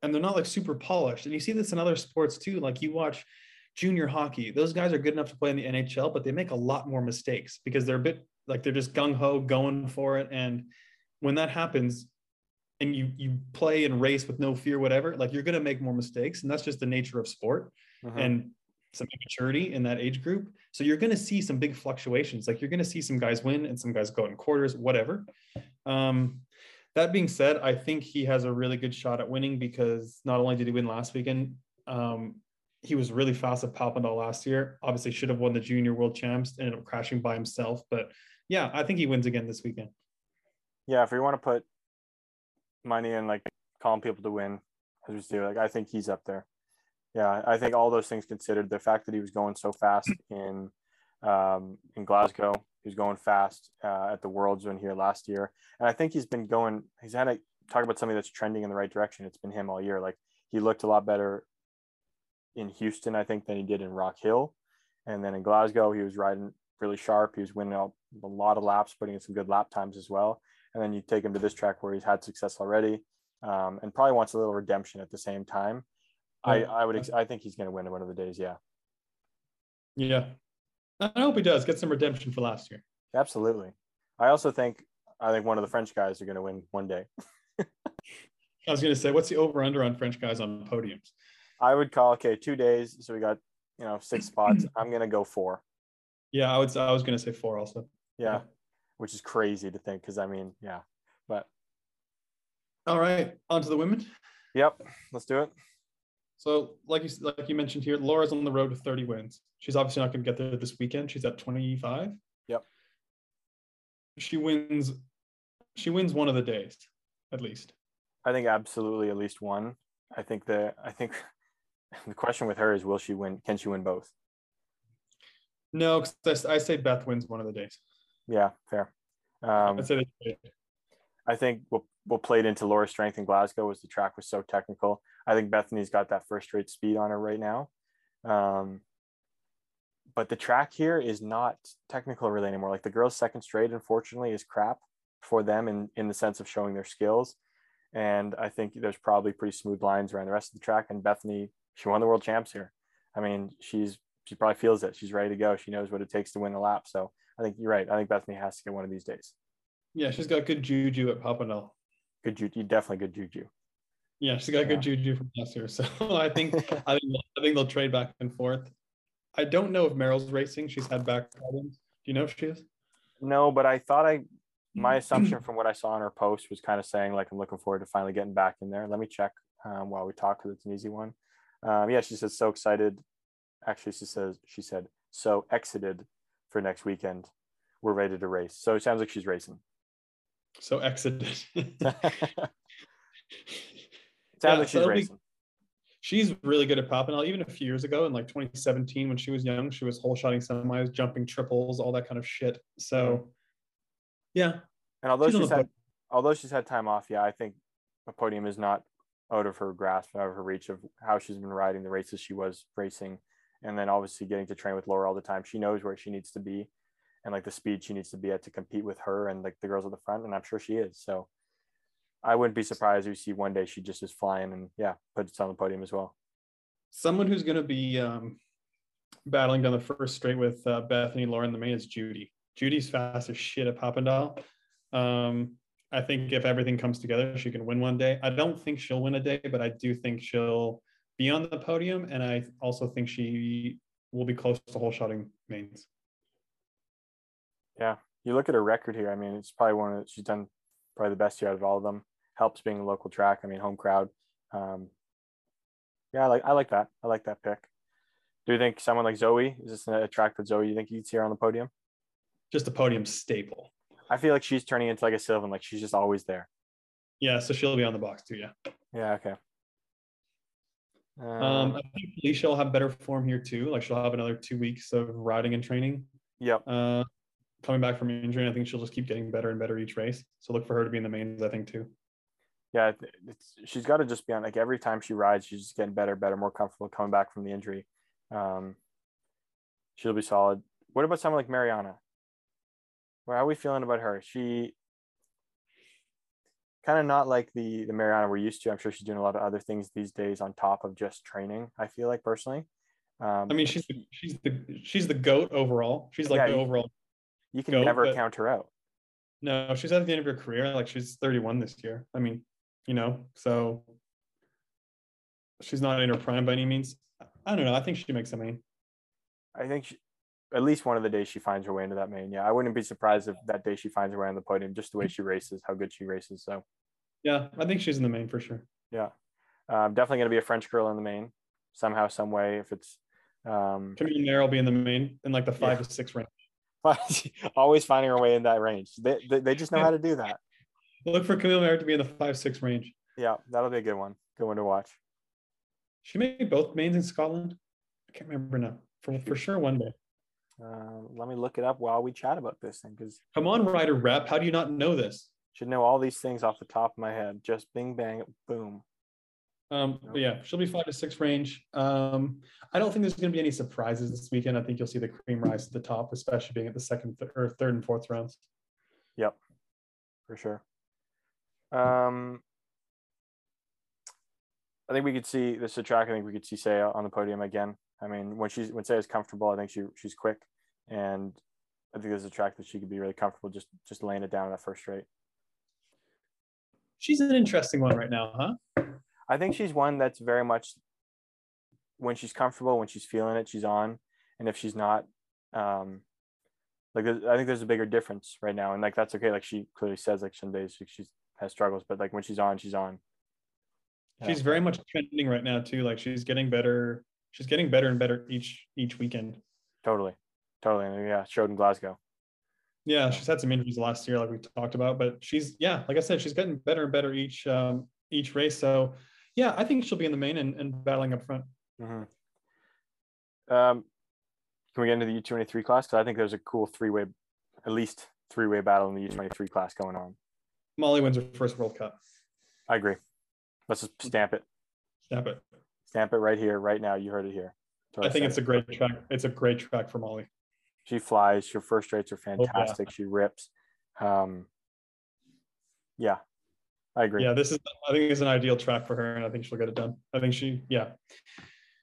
and they're not like super polished. And you see this in other sports too. Like you watch junior hockey; those guys are good enough to play in the NHL, but they make a lot more mistakes because they're a bit like they're just gung ho going for it. And when that happens, and you you play and race with no fear, whatever, like you're gonna make more mistakes, and that's just the nature of sport Mhm. and some maturity in that age group. So you're going to see some big fluctuations. Like you're going to see some guys win and some guys go in quarters, whatever. Um, that being said, I think he has a really good shot at winning because not only did he win last weekend, um, he was really fast at Papendal last year. Obviously, should have won the junior world champs, and ended up crashing by himself. But yeah, I think he wins again this weekend. yeah, if we want to put money in like calling people to win, as we do, like I think he's up there. Yeah, I think all those things considered, the fact that he was going so fast in um, in Glasgow, he was going fast uh, at the Worlds when here last year, and I think he's been going. He's had a talk about something that's trending in the right direction. It's been him all year. Like he looked a lot better in Houston, I think, than he did in Rock Hill, and then in Glasgow, he was riding really sharp. He was winning a, a lot of laps, putting in some good lap times as well and then you take him to this track where he's had success already um, and probably wants a little redemption at the same time i i would ex- i think he's going to win one of the days yeah Yeah. I hope he does get some redemption for last year. absolutely i also think i think one of the french guys are going to win one day I was going to say, what's the over under on French guys on podiums? I would call okay two days so we got you know six spots i'm going to go four Yeah, I would. I was going to say four also. yeah which is crazy to think because i mean yeah but All right, on to the women. yep let's do it So, like you like you mentioned here, Laura's on the road to 30 wins. She's obviously not going to get there this weekend. She's at 25. Yep. She wins. She wins one of the days, at least. i think absolutely at least one i think the i think the question with her is will she win can she win both No, 'cause I I say Beth wins one of the days. yeah fair um, I'd say they. I think what what played into Laura's strength in Glasgow was the track was so technical. I think Bethany's got that first rate speed on her right now. Um, but the track here is not technical really anymore. Like the girls' second straight, unfortunately, is crap for them in, in the sense of showing their skills. And I think there's probably pretty smooth lines around the rest of the track. And Bethany, she won the world champs here. I mean, she's she probably feels it. She's ready to go. She knows what it takes to win the lap. So I think you're right. I think Bethany has to get one of these days. Yeah, she's got good juju at Papendal. Good juju, definitely good juju. Yeah, she's got good juju from last year. So I think I think I think they'll trade back and forth. I don't know if Merel's racing. She's had back problems. Do you know if she is? No, but I thought I my assumption from what I saw in her post was kind of saying like I'm looking forward to finally getting back in there. Let me check um, while we talk because it's an easy one. Um, yeah, she says so excited. Actually, she says she said so exited for next weekend. We're ready to race. So it sounds like she's racing. So exited. Sounds Yeah, like she's be- racing. she's really good at popping out. Even a few years ago, in like 2017, when she was young, she was whole shotting semis, jumping triples, all that kind of shit. So, yeah, And although She's she's had although she's had time off, yeah, I think a podium is not out of her grasp, out of her reach of how she's been riding the races she was racing. And then obviously getting to train with Laura all the time. She knows where she needs to be and like the speed she needs to be at to compete with her and like the girls at the front. And I'm sure she is. So I wouldn't be surprised if you see one day she just is flying and yeah, puts on the podium as well. someone who's going to be um, battling down the first straight with uh, Bethany Laura in the main is Judy. Judy's fast as shit at Papendal. Um, I think if everything comes together, she can win one day. I don't think she'll win a day, but I do think she'll be on the podium, and I also think she will be close to whole shotting mains. Yeah. You look at her record here. I mean, it's probably one of she's done probably the best year out of all of them. Helps being a local track. I mean, home crowd. Um, yeah, I like I like that. I like that pick. Do you think someone like Zoe is this a track that Zoe you think you'd see her on the podium? Just a podium staple. I feel like she's turning into like a Sylvain, like she's just always there. Yeah, so she'll be on the box too. Yeah. Yeah. Okay. Um, I think Felicia will have better form here too. Like she'll have another two weeks of riding and training. Yep. Uh, coming back from injury, I think she'll just keep getting better and better each race. So look for her to be in the mains, I think too. Yeah, it's, she's got to just be on like every time she rides, she's just getting better, better, more comfortable coming back from the injury. Um, she'll be solid. What about someone like Mariana? Where are we feeling about her? She kind of not like the the Mariana we're used to. I'm sure she's doing a lot of other things these days on top of just training. I feel like personally. Um, I mean, she's the, she's the she's the goat overall. She's like Yeah, the you- overall. you can goat, never count her out. No, she's at the end of her career. Like she's 31 this year. I mean, you know, so she's not in her prime by any means. I don't know. I think she makes a main. I think she, at least one of the days she finds her way into that main. Yeah, I wouldn't be surprised if that day she finds her way on the podium, just the way she races, how good she races. So Yeah, I think she's in the main for sure. yeah, um, definitely going to be a French girl in the main somehow, some way. If it's um, Camille will be in the main in like the five Yeah. to six range. always finding her way in that range. They, they, they just know how to do that. Look for Camille Maire to be in the five six range. Yeah, that'll be a good one. Good one to watch. She made both mains in Scotland. I can't remember now. For for sure one day. Uh, let me look it up while we chat about this thing because Come on, Ryder Rep. How do you not know this? should know all these things off the top of my head. Just bing bang boom. Um, yeah, she'll be five to six range. Um, I don't think there's going to be any surprises this weekend. I think you'll see the cream rise to the top, especially being at the second th- or third and fourth rounds. Yep, for sure. Um, I think we could see this is a track. I think we could see Saya on the podium again. I mean, when she's when Saya's comfortable, I think she she's quick, and I think there's a track that she could be really comfortable just just laying it down in that first straight. She's an interesting one right now, huh? I think she's one that's very much when she's comfortable, when she's feeling it, she's on, and if she's not, um, like I think there's a bigger difference right now, and like that's okay. Like she clearly says, like some days she has struggles, but like when she's on, she's on. She's Yeah. very much trending right now too. Like she's getting better. She's getting better and better each each weekend. Totally, totally, and yeah, showed in Glasgow. Yeah, she's had some injuries last year, like we talked about, but she's yeah, like I said, she's getting better and better each um, each race. So yeah, I think she'll be in the main and, and battling up front. hmm Um, can we get into the U twenty three class? Because I think there's a cool three way, at least three way battle in the U twenty three class going on. Molly wins her first World Cup. I agree. Let's just stamp it, Stamp it. Stamp it right here, right now. You heard it here. I think it's a great track. It's a great track for Molly. she flies. Her first rates are Oh, yeah. fantastic. She rips. Um, yeah, I agree. Yeah, this is I think it's an ideal track for her, and I think she'll get it done. I think she yeah.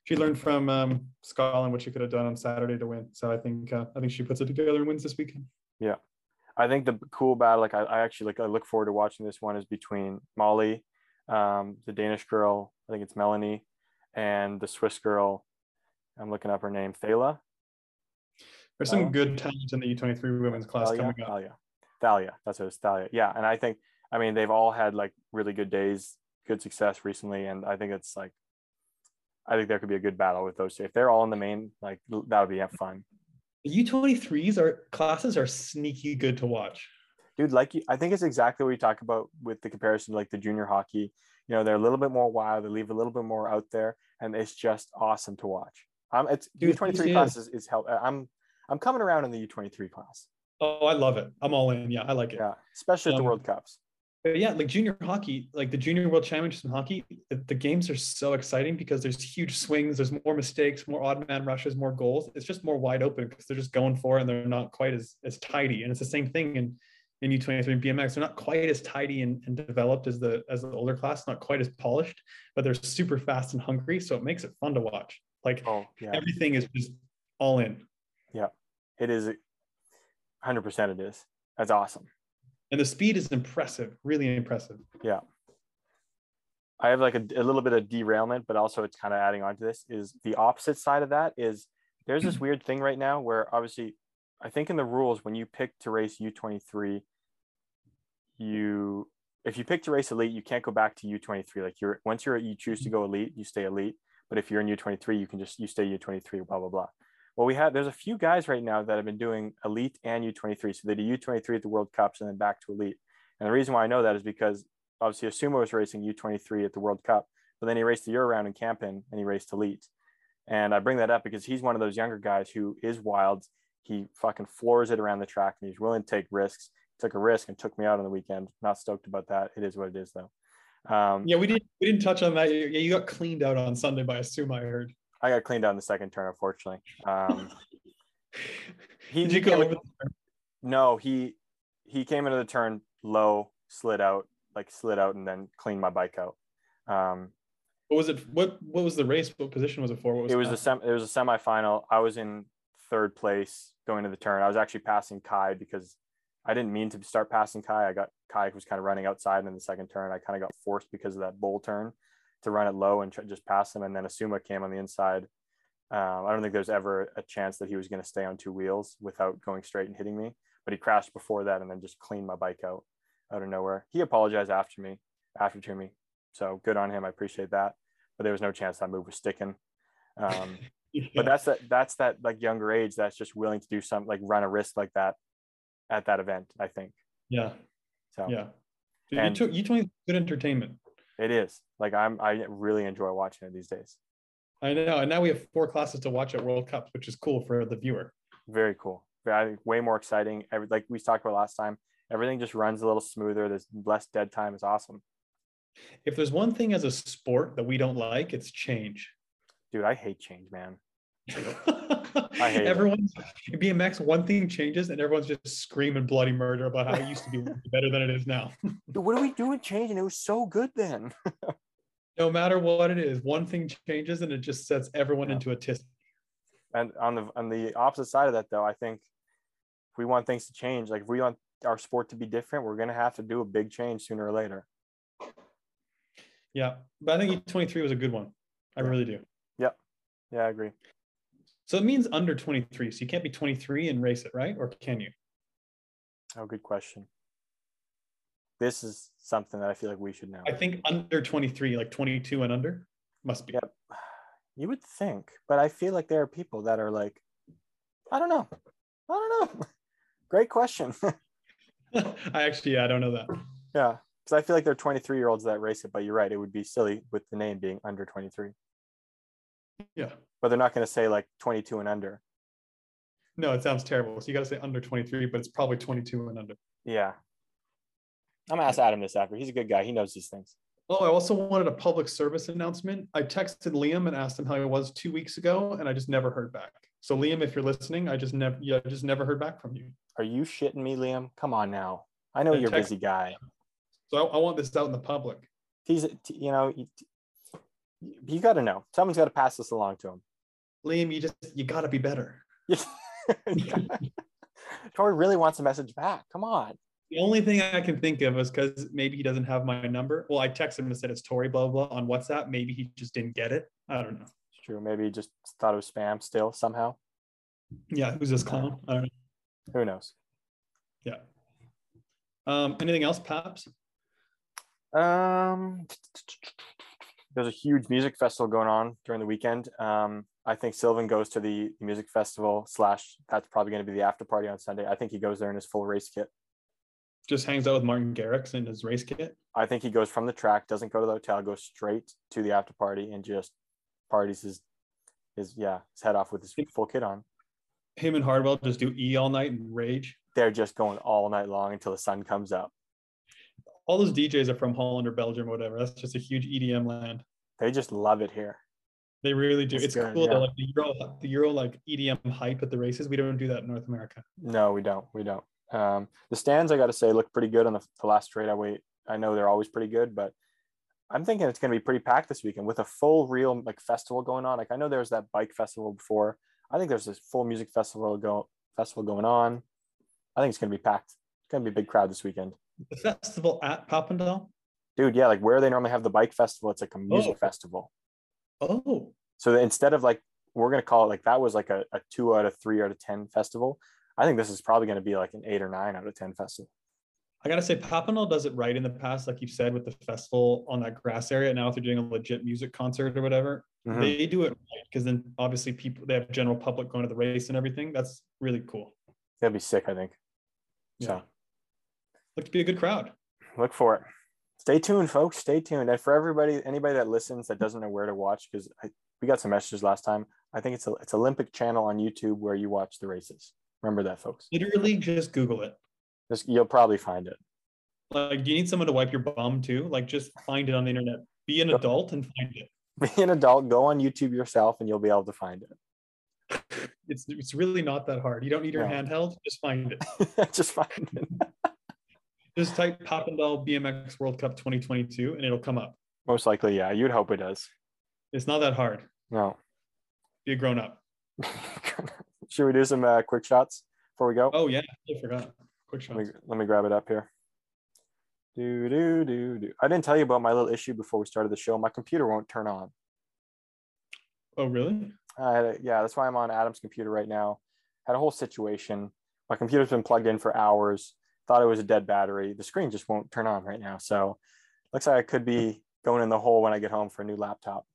She learned from um, Scotland what she could have done on Saturday to win. So I think uh, I think she puts it together and wins this weekend. Yeah, I think the cool battle, like I, I actually like, I look forward to watching this one is between Molly, um, the Danish girl, I think it's Melanie, and the Swiss girl. I'm looking up her name, Thala. There's some good talent in the U23 women's class Thalia, coming up. Thalia, Thalia. That's what it's Thalia. Yeah, and I think, I mean, they've all had like really good days, good success recently, and I think it's like, I think there could be a good battle with those two. If they're all in the main, like that would be fun. The U23s are classes are sneaky good to watch. Dude like you, i think it's exactly what you talk about with the comparison to like the junior hockey you know they're a little bit more wild they leave a little bit more out there and it's just awesome to watch um it's u23 class is- is, help i'm i'm coming around in the u23 class Oh, I love it. I'm all in. Yeah, I like it. yeah especially at the Um, world cups But yeah, like junior hockey, like the junior world championships in hockey, the, the games are so exciting because there's huge swings, there's more mistakes, more odd man rushes, more goals. It's just more wide open because they're just going for it and they're not quite as as tidy. And it's the same thing in in U23 and BMX. They're not quite as tidy and, and developed as the as the older class, not quite as polished, but they're super fast and hungry. So it makes it fun to watch. Like oh yeah everything is just all in. Yeah, it is 100% it is that's awesome And the speed is impressive, really impressive. Yeah. I have like a, a little bit of derailment but also it's kind of adding on to this is the opposite side of that is there's this weird thing right now where obviously i think in the rules when you pick to race u23 you if you pick to race elite you can't go back to u23 like you're once you're you choose to go elite you stay elite but if you're in u23 you can just you stay u23 blah blah blah Well, we have there's a few guys right now that have been doing elite and U23. So they do U23 at the World Cups and then back to elite. And the reason why I know that is because obviously Asuma was racing U23 at the World Cup, but then he raced the year round in Campen and he raced elite. And I bring that up because he's one of those younger guys who is wild. He fucking floors it around the track and he's willing to take risks. Took a risk and took me out on the weekend. Not stoked about that. It is what it is though. Um, yeah, we didn't we didn't touch on that. Yeah, you got cleaned out on Sunday by Asuma. I heard. I got cleaned out in the second turn, unfortunately. Um, he, Did you go over? No, he he came into the turn low, slid out, like slid out, and then cleaned my bike out. Um, what was it? What what was the race? What position was it for? Was it was a sem- it was a semifinal. I was in third place going to the turn. I was actually passing Kai because I didn't mean to start passing Kai. I got Kai who was kind of running outside in the second turn. I kind of got forced because of that bowl turn to run it low and just pass him. And then Asuma came on the inside. Um, I don't think there's ever a chance that he was going to stay on two wheels without going straight and hitting me. But he crashed before that and then just cleaned my bike out out of nowhere. He apologized after me, after to me. So good on him. I appreciate that. But there was no chance that move was sticking. Um, yeah. But that's that. That's that like younger age that's just willing to do something like run a risk like that at that event. I think. Yeah. So yeah. and you took you good entertainment. It is like I'm. I really enjoy watching it these days. I know, and now we have four classes to watch at World Cups, which is cool for the viewer. Very cool. Very, way more exciting. Every, like we talked about last time, everything just runs a little smoother. There's less dead time. It's awesome. If there's one thing as a sport that we don't like, it's change. Dude, I hate change, man. I hate everyone it. BMX. One thing changes, and everyone's just screaming bloody murder about how it used to be better than it is now. Dude, what are we doing changing? It was so good then. no matter what it is, one thing changes, and it just sets everyone yeah. into a tisk. And on the on the opposite side of that, though, I think if we want things to change, like if we want our sport to be different, we're gonna have to do a big change sooner or later. Yeah, but I think U23 was a good one. I really do. Yeah, I agree. So it means under 23. So you can't be 23 and race it, right? Or can you? Oh, good question. This is something that I feel like we should know. I think under 23, like 22 and under, must be. Yep. You would think, but I feel like there are people that are like, I don't know. I don't know. Great question. I actually, yeah, I don't know that. Yeah. Because I feel like there are 23 year olds that race it, but you're right. It would be silly with the name being under 23. Yeah but they're not going to say like 22 and under. No, it sounds terrible. So you got to say under 23, but it's probably 22 and under. Yeah. I'm gonna ask Adam this after. He's a good guy. He knows these things. Oh, I also wanted a public service announcement. I texted Liam and asked him how he was two weeks ago, and I just never heard back. So Liam, if you're listening, I just never, yeah, I just never heard back from you. Are you shitting me, Liam? Come on now. I know I you're a busy guy. So I, I, want this out in the public. He's, you know, you, got to know. Someone's got to pass this along to him. Liam, you just you got to be better. Tori really wants a message back. Come on. The only thing I can think of is because maybe he doesn't have my number. Well, I texted him and said it's Tori, blah, blah, blah on WhatsApp. Maybe he just didn't get it. I don't know. It's true. Maybe he just thought it was spam still somehow. Yeah. Who's this clown? I don't know. Who knows? Yeah. Um, anything else, Paps? Um, there's a huge music festival going on during the weekend. Um, I think Sylvain goes to the, music festival slash that's probably going to be the after party on Sunday. I think he goes there in his full race kit. Just hangs out with Martin Garrix in his race kit. I think he goes from the track, doesn't go to the hotel, goes straight to the after party and just parties his his yeah his head off with his full kit on. Him and Hardwell just do E all night and rage. They're just going all night long until the sun comes up. All those DJs are from Holland or Belgium or whatever. That's just a huge EDM land. They just love it here. They really do. That's it's good, cool yeah. though. Like the Euro, the Euro like EDM hype at the races. We don't do that in North America. No, we don't. We don't. Um, the stands, I got to say, look pretty good on the, the last straight. I wait. I know they're always pretty good, but I'm thinking it's going to be pretty packed this weekend with a full real like festival going on. Like I know there was that bike festival before. I think there's this full music festival go festival going on. I think it's going to be packed. It's going to be a big crowd this weekend. The festival at Papendal? Dude, yeah, like where they normally have the bike festival, it's like a music oh. festival. Oh. So instead of like, we're going to call it like that was like a, a two out of three out of 10 festival. I think this is probably going to be like an eight or nine out of 10 festival. I gotta say, Papendal does it right in the past, like you said, with the festival on that grass area. Now, if they're doing a legit music concert or whatever, Mhm. they do it right because then obviously people they have general public going to the race and everything. That's really cool. That'd be sick, I think. Yeah. So Look to be a good crowd. look for it. Stay tuned, folks. Stay tuned. And for everybody, anybody that listens that doesn't know where to watch, because we got some messages last time. I think it's a it's Olympic channel on YouTube where you watch the races. Remember that, folks. Literally, just Google it. Just, you'll probably find it. Like, do you need someone to wipe your bum too? Like, just find it on the internet. Be an adult and find it. Be an adult. Go on YouTube yourself, and you'll be able to find it. It's it's really not that hard. You don't need your No. handheld. Just find it. just find it. Just type Papendal BMX World Cup 2022 and it'll come up. Most likely, yeah. You'd hope it does. It's not that hard. No. Be a grown up. Should we do some uh, quick shots before we go? Oh yeah, I forgot. Quick Let me, shots. let me grab it up here. Do do do do. I didn't tell you about my little issue before we started the show. My computer won't turn on. Oh really? I had a- yeah, that's why I'm on Adam's computer right now. Had a whole situation. My computer's been plugged in for hours. Thought it was a dead battery. The screen just won't turn on right now. So looks like I could be going in the hole when I get home for a new laptop.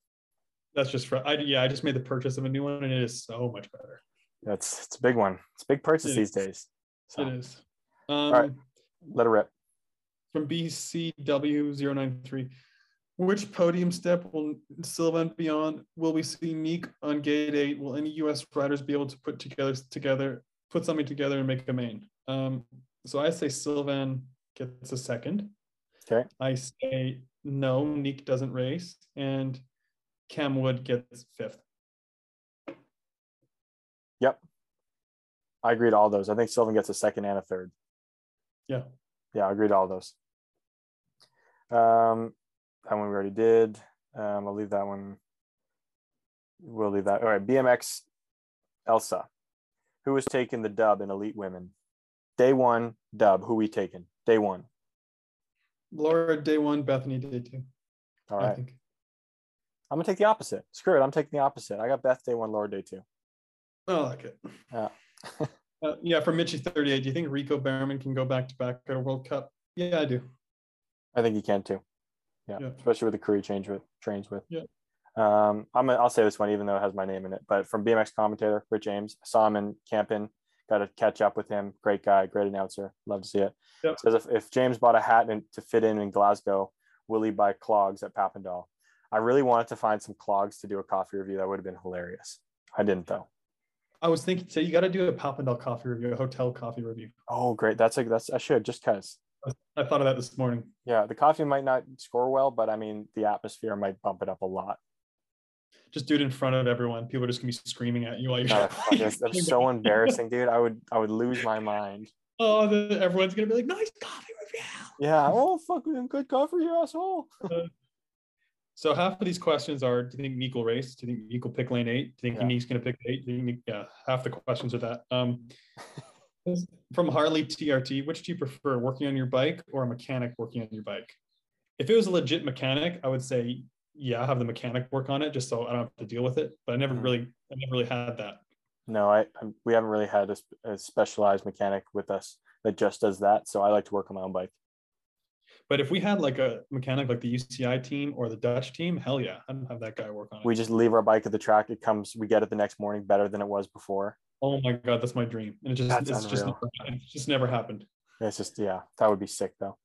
That's just for I yeah, I just made the purchase of a new one and it is so much better. That's it's a big one. It's a big purchase It these is. days. So It is. Um right. let it rip. from BCW093. Which podium step will Sylvain be on? Will we see Niek on gate eight? Will any US riders be able to put together together, put something together and make a main? Um, so I say Sylvain gets a second. Okay. I say no, Niek doesn't race, and Cam Wood gets fifth. Yep. I agree to all those. I think Sylvain gets a second and a third. Yeah. Yeah, I agree to all those. Um, that one we already did. Um, I'll leave that one. We'll leave that. All right. BMX Elsa. Who was taking the dub in Elite Women? Day one dub. Who we taking? Day one. Laura day one, Bethany day two. All I think. I'm gonna take the opposite. Screw it. I'm taking the opposite. I got Beth day one, Laura day two. I like it. Yeah. Uh, yeah, for Mitchie 38, do you think Rico Bearman can go back to back at a World Cup? Yeah, I do. I think he can too. Yeah, Yeah. especially with the career change with trains with. Yeah. Um, I'm gonna, I'll say this one even though it has my name in it. But from BMX commentator Rich James, I saw him in Campen. Got to catch up with him. Great guy, great announcer. Love to see it. Yeah. Says if, if James bought a hat in, to fit in in Glasgow, will he buy clogs at Papendal? I really wanted to find some clogs to do a coffee review. That would have been hilarious. I didn't though. I was thinking, so you got to do a Papendal coffee review, a hotel coffee review. Oh, great. That's a that's I should just cause. I thought of that this morning. Yeah, the coffee might not score well, but I mean the atmosphere might bump it up a lot. Just do it in front of everyone. People are just gonna be screaming at you while you're. That's, that's so embarrassing, dude. I would I would lose my mind. Oh, the, everyone's gonna be like, "Nice coffee review." Yeah. Oh, fucking good coffee, you asshole. So half of these questions are: Do you think Niek will race? Do you think Niek will pick lane eight? Do you think Yeah. Niek's gonna pick eight? Do you think, yeah, half the questions are that. Um, from Harley TRT, which do you prefer, working on your bike or a mechanic working on your bike? If it was a legit mechanic, I would say, yeah, I have the mechanic work on it just so I don't have to deal with it. But I never Mhm. really, I never really had that. No, I, I we haven't really had a, a specialized mechanic with us that just does that. So I like to work on my own bike. But if we had like a mechanic like the UCI team or the Dutch team, hell yeah, I'd have that guy work on it. We just leave our bike at the track. It comes, we get it the next morning better than it was before. oh my god, that's my dream. And it just That's it's just unreal. never, it's just never happened. It's just yeah, that would be sick though.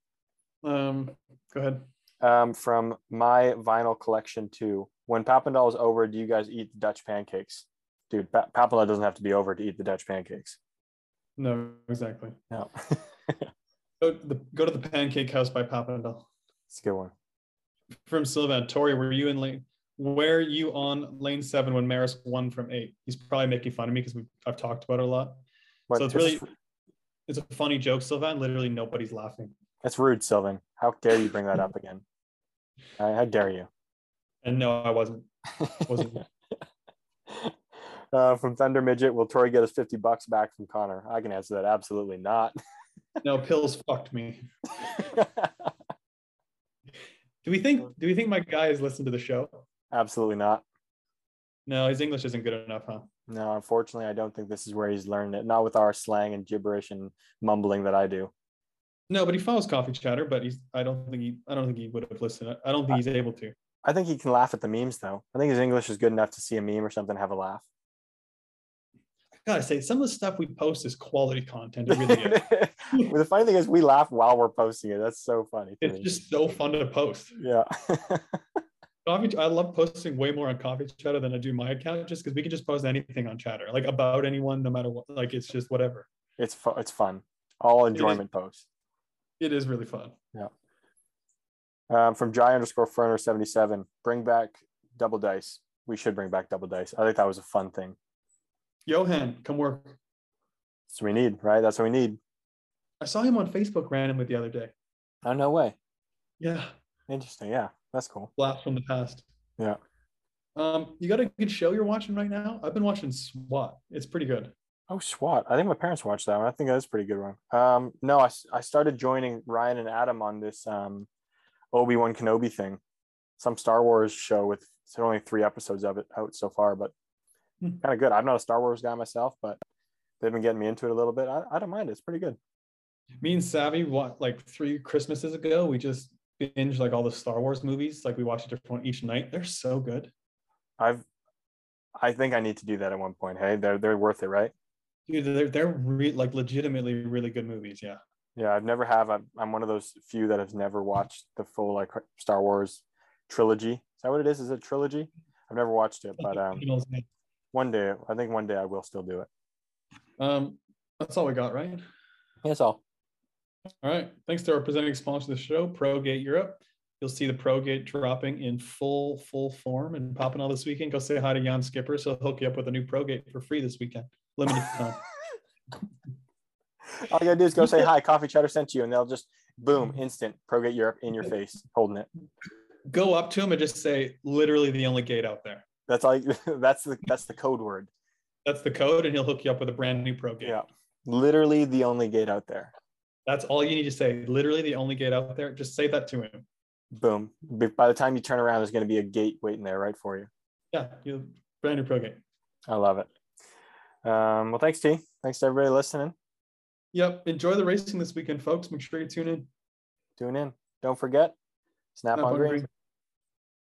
Um, go ahead. Um, from my vinyl collection too. When Papendal is over, do you guys eat the Dutch pancakes? Dude, pa- Papendal doesn't have to be over to eat the Dutch pancakes. No, exactly. No, Go, the, go to the Pancake House by Papendal. it's a good one. From Sylvain, Tori, were you in lane? Were you on lane seven when Maris won from eight? He's probably making fun of me because I've talked about it a lot. So it's really- It's a funny joke, Sylvain. Literally nobody's laughing. That's rude, Sylvain. How dare you bring that up again? Uh, how dare you? And no, I wasn't. Wasn't. uh, from Thunder Midget, will Tori get us 50 bucks back from Connor? I can answer that. Absolutely not. no, pills fucked me. Do we think? Do we think my guy has listened to the show? Absolutely not. No, his English isn't good enough, huh? No, unfortunately, I don't think this is where he's learned it. Not with our slang and gibberish and mumbling that I do. No, but he follows Coffee Chatter, but he's I don't think he I don't think he would have listened. I don't think he's able to. I think he can laugh at the memes though. I think his English is good enough to see a meme or something have a laugh. I gotta say, some of the stuff we post is quality content. It really is. The funny thing is, we laugh while we're posting it. That's so funny. It's me. just so fun to post. yeah. Coffee, I love posting way more on Coffee Chatter than I do my account, just because we can just post anything on Chatter, like about anyone, no matter what. Like it's just whatever. it's fu- it's fun. All enjoyment posts. It is really fun. Yeah. Um, from Jai underscore Ferner seventy seven. Bring back double dice. We should bring back double dice. I think that was a fun thing. Johan, come work. That's what we need, right? That's what we need. I saw him on Facebook randomly the other day. Oh no way. Yeah, Interesting. Yeah, that's cool. blast from the past. Yeah. Um, you got a good show you're watching right now? I've been watching SWAT. It's pretty good. Oh, SWAT. I think my parents watched that one. I think that's a pretty good one. Um, no, I started joining Ryan and Adam on this um, Obi Wan Kenobi thing, some Star Wars show with it's only three episodes of it out so far, but Hmm. kind of good. I'm not a Star Wars guy myself, but they've been getting me into it a little bit. I, I don't mind it. It's pretty good. Me and Savvy, what like three Christmases ago, we just binged like all the Star Wars movies. Like we watched a different one each night. They're so good. I've I think I need to do that at one point. Hey, they're they're worth it, right? Dude, they're they're re- like legitimately really good movies. Yeah. Yeah, I've never have. I'm, I'm one of those few that has never watched the full like Star Wars trilogy. Is that what it is? Is it a trilogy? I've never watched it, but um, one day I think one day I will still do it. Um, that's all we got, right? That's all. All right. Thanks to our presenting sponsor of the show, ProGate Europe. You'll see the ProGate dropping in full, full form and popping all this weekend. Go say hi to Jan Skipper. So he'll hook you up with a new ProGate for free this weekend. Limited time. All you gotta do is go say hi. Coffee Chatter sent you, and they'll just boom, instant ProGate Europe in your face, holding it. Go up to him and just say, literally the only gate out there. That's all. You, that's the that's the code word. That's the code, and he'll hook you up with a brand new ProGate. Yeah, literally the only gate out there. That's all you need to say. Literally the only gate out there. Just say that to him. Boom. By- By the time you turn around, there's gonna be a gate waiting there right for you. Yeah, you brand new ProGate. I love it. Um, well, thanks, T. Thanks to everybody listening. Yep. Enjoy the racing this weekend, folks. Make sure you tune in. Tune in. Don't forget, snap, Snap on on green. green.